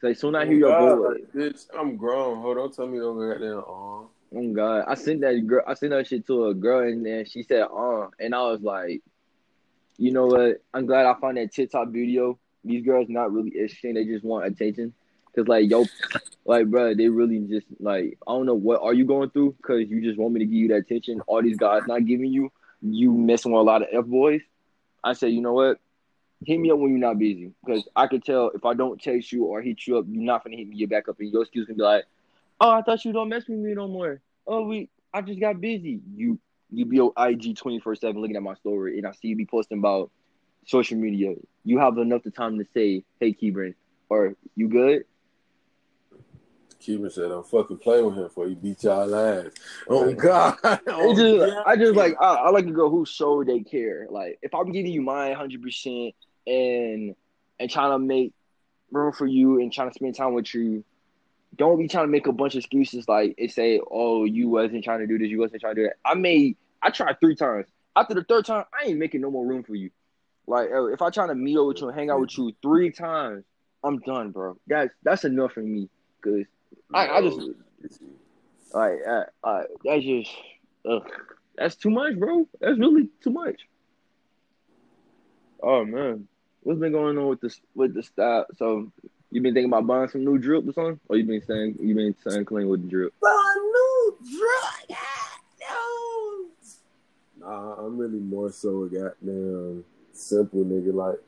So as soon I oh, hear your voice, bitch, I'm grown. Hold on, tell me don't go goddamn on. Oh God, I sent that girl. I sent that shit to a girl, and then she said "on," and I was like, you know what? I'm glad I found that TikTok video. These girls not really interesting. They just want attention. Cause like yo, like bro, they really just like I don't know what are you going through. Cause you just want me to give you that attention. All these guys not giving you. You messing with a lot of f boys. I said, you know what? hit me up when you're not busy because I can tell if I don't chase you or hit you up, you're not gonna hit me back up, and your excuse can be like, "Oh, I thought you don't mess with me no more. Oh, we, I just got busy." You, you be on IG twenty four seven looking at my story, and I see you be posting about social media. You have enough of time to say, "Hey, Kebron," or "You good?" Cuban said, "I'm fucking playing with him for he beat y'all ass." Oh God! Oh, just, I just like I, I, like a girl who show they care. Like if I'm giving you my hundred percent and and trying to make room for you and trying to spend time with you. Don't be trying to make a bunch of excuses like it say, "Oh, you wasn't trying to do this, you wasn't trying to do that." I made, I tried three times. After the third time, I ain't making no more room for you. Like if I try to meet up with you and hang out with you three times, I'm done, bro. That's that's enough for me. Cause I, I just like uh, uh, that's just ugh, that's too much, bro. That's really too much. Oh man. What's been going on with this with the style? So you been thinking about buying some new drip or something, or you been saying you been saying clean with the drip? Buy new drip. Nah, I'm really more so a goddamn simple nigga. Like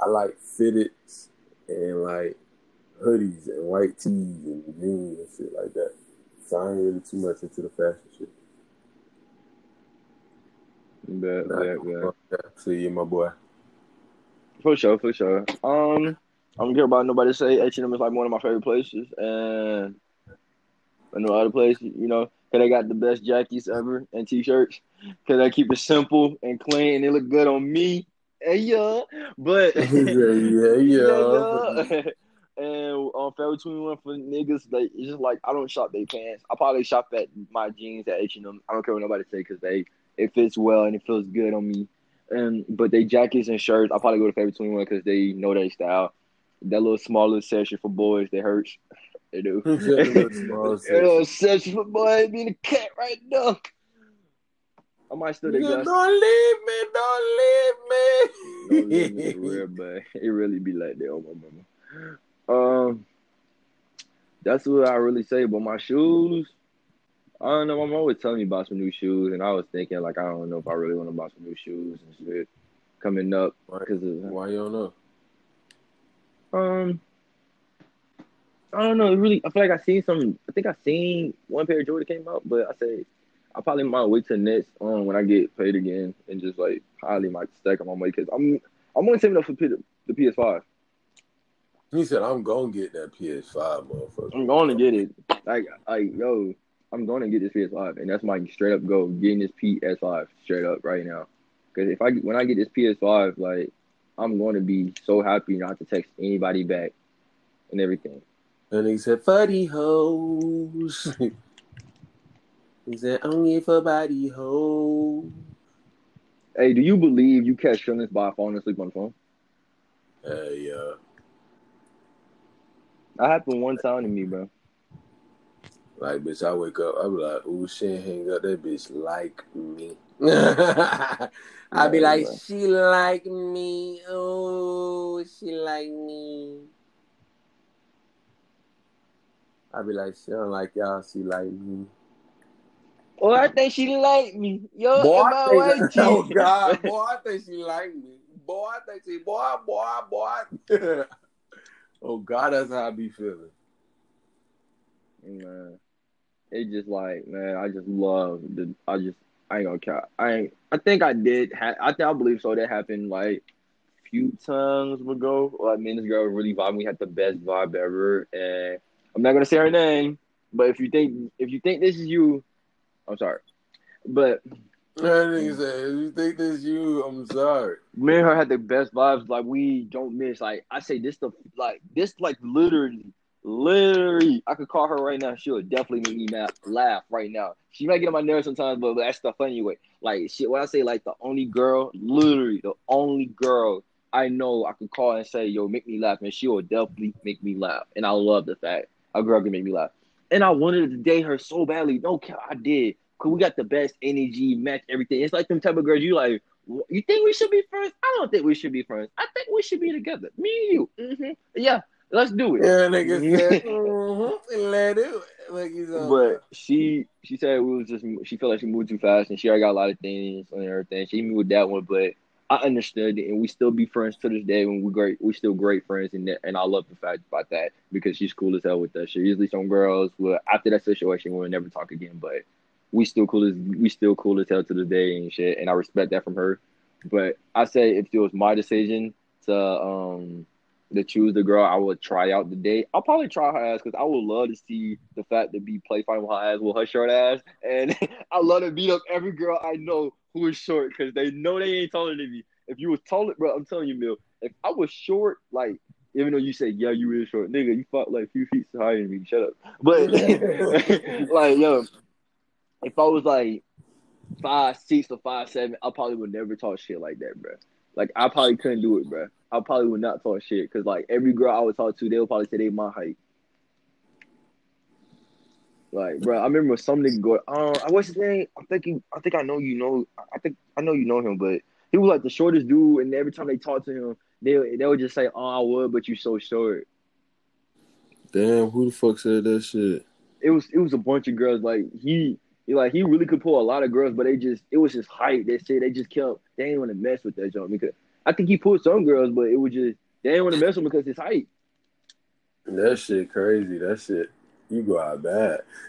I like fitteds and like hoodies and white tees and jeans and shit like that. So I ain't really too much into the fashion shit. Bet, bet. that. See you, my boy. For sure, for sure. Um, I don't care about nobody say H&M is like one of my favorite places, and I know other places, you know, cause they got the best jackets ever and t-shirts, cause they keep it simple and clean, and they look good on me. Hey, yeah, but yeah, yeah, yeah. And on Forever 21 for niggas, they it's just like I don't shop they pants. I probably shop at my jeans at H&M. I don't care what nobody say because they it fits well and it feels good on me. And but they jackets and shirts, I probably go to Forever 21 because they know their style. That little smaller section for boys, they hurts. They do. That little small That little section for boys being a cat right now. I might still they Nigga, got don't leave me, don't Don't leave leave me. me real, but it really be like that on my mama. Um, that's what I really say about my shoes. I don't know. My mom was telling me about some new shoes, and I was thinking like I don't know if I really want to buy some new shoes and shit coming up because of Why you don't know? um. I don't know. It really, I feel like I seen some. I think I seen one pair of Jordan came out, but I say I probably might wait till next um when I get paid again and just like highly might stack on my because I'm I'm only saving up for P- the PS5. He said, I'm gonna get that PS5, motherfucker. I'm going to get it. Like, like, yo, I'm going to get this PS5, and that's my straight up goal. Getting this PS5 straight up right now. Because if I when I get this PS5, like, I'm going to be so happy not to text anybody back and everything. And he said, Fuddy hoes. he said, only for body hoes. Hey, do you believe you catch feelings by falling asleep on the phone? Hey, uh, That happened one time to me, bro. like, bitch, I wake up, I be like, ooh, she hang up. That bitch like me. I be Yeah, like, bro. she like me. Oh, she like me. I be like, she don't like y'all. She like me. Oh, I think she like me. Yo, Boy, am I I think, white oh? God, boy, I think she like me. Boy, I think she, boy, boy, boy. oh God, that's how I be feeling. Man, it just like man, I just love the. I just I ain't gonna count. I ain't. I think I did. Ha- I think I believe so. That happened like few times ago. Like me and this girl really vibing. We had the best vibe ever, and I'm not gonna say her name. But if you think if you think this is you, I'm sorry. But That nigga said, if you think this is you, I'm sorry. me and her had the best vibes. Like we don't miss. Like I say, this the like this like literally, literally. I could call her right now. She would definitely make me laugh, laugh right now. She might get on my nerves sometimes, but that's the funny way. Like shit. When I say like the only girl, literally the only girl I know I could call and say, "Yo, make me laugh," and she will definitely make me laugh. And I love the fact a girl can make me laugh. And I wanted to date her so badly. No cap, I did. Cause we got the best energy, match everything. It's like them type of girls. You like, you think we should be friends? I don't think we should be friends. I think we should be together. Me and you. hmm Yeah, let's do it. Yeah, nigga said, mm-hmm, let it. Like he's on. But she she said we was just she felt like she moved too fast and she already got a lot of things and everything. She moved that one, but I understood it and we still be friends to this day when we great we still great friends and and I love the fact about that because she's cool as hell with shit. Usually some girls will after that situation we'll never talk again, but we still cool as we still cool as hell to this day and shit and I respect that from her. But I say if it was my decision to um to choose the girl I would try out the date. I'll probably try her ass because I would love to see the fact to be play fighting with her ass with her short ass. And I love to beat up every girl I know who is short because they know they ain't taller than me. If you was taller, bro, I'm telling you, Mill, if I was short, like even though you say yeah, you is short, nigga, you fought like a few feet higher than me. Shut up. But like yo, if I was like five six or five seven, I probably would never talk shit like that, bro. Like I probably couldn't do it, bro. I probably would not talk shit because like every girl I would talk to, they would probably say they my height. Like, bro, I remember some nigga go, um, what's his name? I think he, I think I know you know, I think I know you know him, but he was like the shortest dude, and every time they talked to him, they they would just say, "Oh, I would, but you so short." Damn, who the fuck said that shit? It was it was a bunch of girls. Like he, he like he really could pull a lot of girls, but they just it was his height. They said they just kept they didn't want to mess with that joint because I think he pulled some girls, but it was just they didn't want to mess with him because his height. That shit crazy. That shit. You go out bad.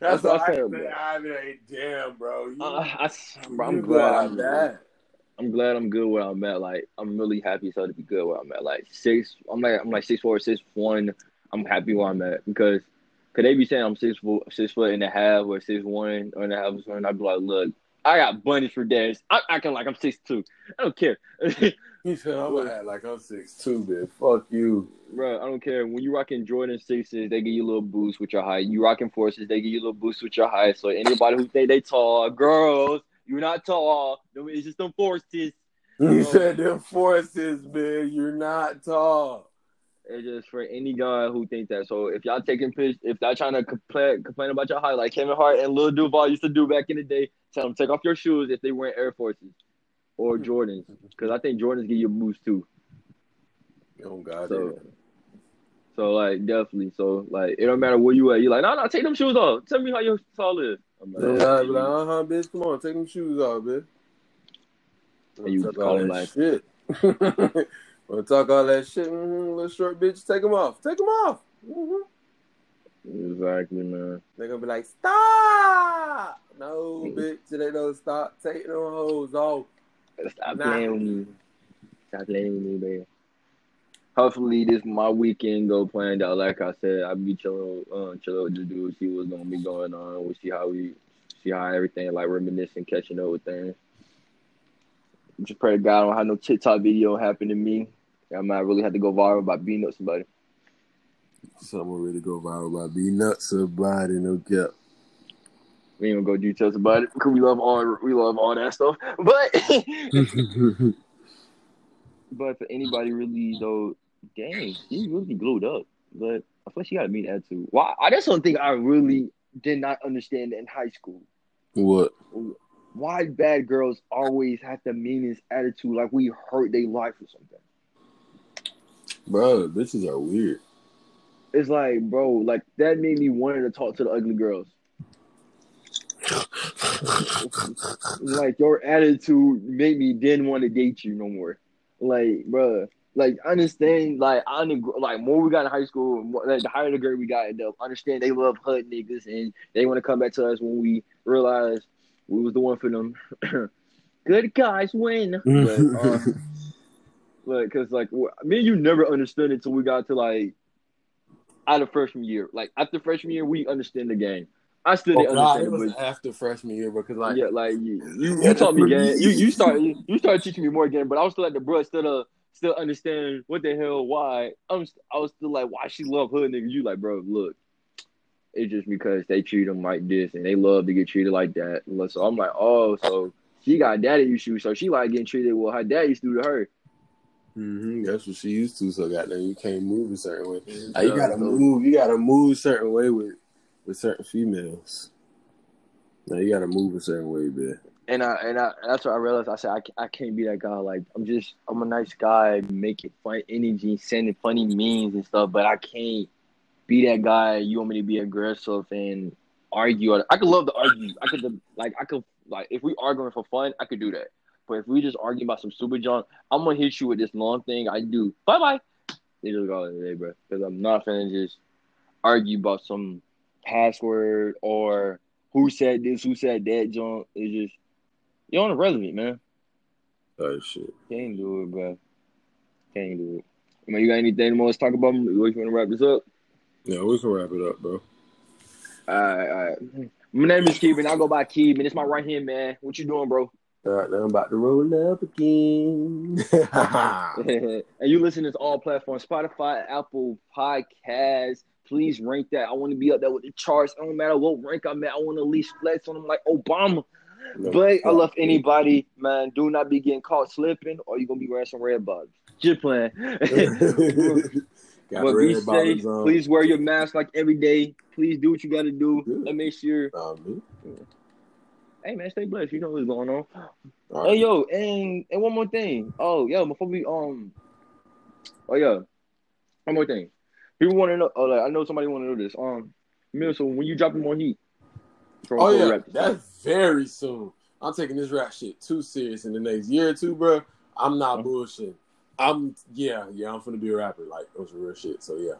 That's, what I said. I mean, damn, bro. You, uh, I, bro I'm glad I'm bad. I'm glad I'm good where I'm at. Like I'm really happy so to be good where I'm at. Like six, I'm like I'm like six four, six one. I'm happy where I'm at because could they be saying I'm six foot, six foot and a half or six one or and a half or something? I'd be like, look, I got bunnies for days. I'm acting like I'm six two. I don't care. he said I'm gonna act like I'm six two, man. Fuck you, bro. I don't care. When you rocking Jordan sixes, they give you a little boost with your height. You rocking forces, they give you a little boost with your height. So anybody who think they tall, girls, you're not tall. It's just them forces. You said them forces, man. You're not tall. It's just for any guy who think that. So if y'all taking piss, if y'all trying to complain complain about your height, like Kevin Hart and Lil Duval used to do back in the day, tell them take off your shoes if they wearing Air Forces or Jordans, because I think Jordans give you boost too. Oh God. So, so like definitely. So like it don't matter where you at. You like no no take them shoes off. Tell me how your tall is. I'm like, yeah, like, uh huh, bitch. Come on, take them shoes off, bitch. And you call him like shit. Wanna talk all that shit? Mm-hmm, little short bitch, take them off. Take them off. Mm-hmm. Exactly, man. They're gonna be like, stop. No, bitch, they don't stop. Take them hoes off. Stop nah. playing with me. Stop playing with me, baby. Hopefully, this my weekend go planned out. Like I said, I'll be chilling, uh, chilling with the dude, see what's gonna be going on. We'll see how we, see how everything like reminiscing, catching up with things. Just pray to God I don't have no TikTok video happen to me. I might really have to go viral by beating up somebody. Someone really go viral by beating up somebody, no cap. We ain't gonna go details about it because we love all we love all that stuff. But but for anybody really though, dang, she really glued up. But I thought she got a mean attitude. Why? I just don't think I really did not understand in high school. What? Why bad girls always have the meanest attitude, like we hurt their life or something. Bro, bitches are weird. It's like, bro, like that made me want to talk to the ugly girls. like your attitude made me didn't want to date you no more. Like, bro, like understand, like I like more we got in high school, more, like the higher the grade we got, they understand they love HUD niggas and they want to come back to us when we realize we was the one for them. Good guys win. but, uh, like, cause like me and you never understood it until we got to like out of freshman year. Like after freshman year, we understand the game. I still didn't oh, understand it. Was after freshman year because like yeah, like you you, you taught me game. You you started you, started teaching me more game, but I was still at the brush, still uh, still understand what the hell why. I'm I was still like why she love hood niggas. You like bro, look, it's just because they treat them like this and they love to get treated like that. So I'm like, oh, so she got daddy issues, so she like getting treated well her dad used to do to her. Mm-hmm. That's what she used to. So goddamn, you can't move a certain way. Like, you gotta move. You gotta move a certain way with with certain females. Now you gotta move a certain way, man. And I and I that's what I realized. I said I, I can't be that guy. Like I'm just I'm a nice guy, making fun energy, sending funny memes and stuff. But I can't be that guy. You want me to be aggressive and argue? I could love to argue. I could like I could like if we arguing for fun, I could do that. But if we just argue about some stupid junk, I'm gonna hit you with this long thing. I do. Bye bye. They just go today, bro. Because I'm not gonna just argue about some password or who said this, who said that junk. It's just you're on the irrelevant, man. Oh shit. Can't do it, bro. Can't do it. I mean, you got anything more to talk about? Them. We want to wrap this up? Yeah, we can wrap it up, bro. All right, all right. My name is Keeban. I go by Keeban. It's my right hand man. What you doing, bro? All right, now I'm about to roll up again. and you listen to all platforms Spotify, Apple Podcasts. Please rank that. I want to be up there with the charts. It don't matter what rank I'm at. I want to at least flex on them like Obama. No, but I love anybody, man. Do not be getting caught slipping, or you're gonna be wearing some red bugs. Just playing. but be safe. Please wear your mask like every day. Please do what you got to do. Let make sure. Um, hey man, stay blessed. You know what's going on. Right. Hey yo, and and one more thing. Oh yo, before we um, oh yeah, one more thing. People want to know. Oh, like, I know somebody want to know this. Um, Mill, so when you dropping more heat? Oh yeah, that's very soon. I'm taking this rap shit too serious in the next year or two, bro. I'm not uh-huh. bullshit. I'm yeah, yeah. I'm gonna be a rapper. Like those are real shit. So yeah.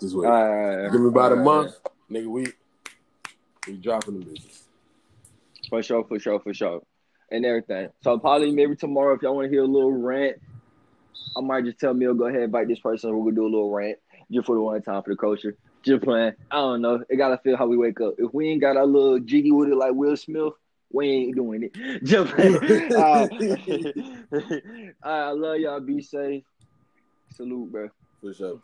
Just wait. All right, all right, Give me about all a right, month, nigga. We we dropping the business. For sure, for sure, for sure. And everything. So probably maybe tomorrow if y'all want to hear a little rant, I might just tell Mill, go ahead, and invite this person, we're gonna do a little rant just for the one time for the culture. Just playing. I don't know. It gotta feel how we wake up. If we ain't got our little jiggy with it like Will Smith, we ain't doing it. Just playing. All right. Uh, All right, I love y'all. Be safe. Salute, bro. For sure.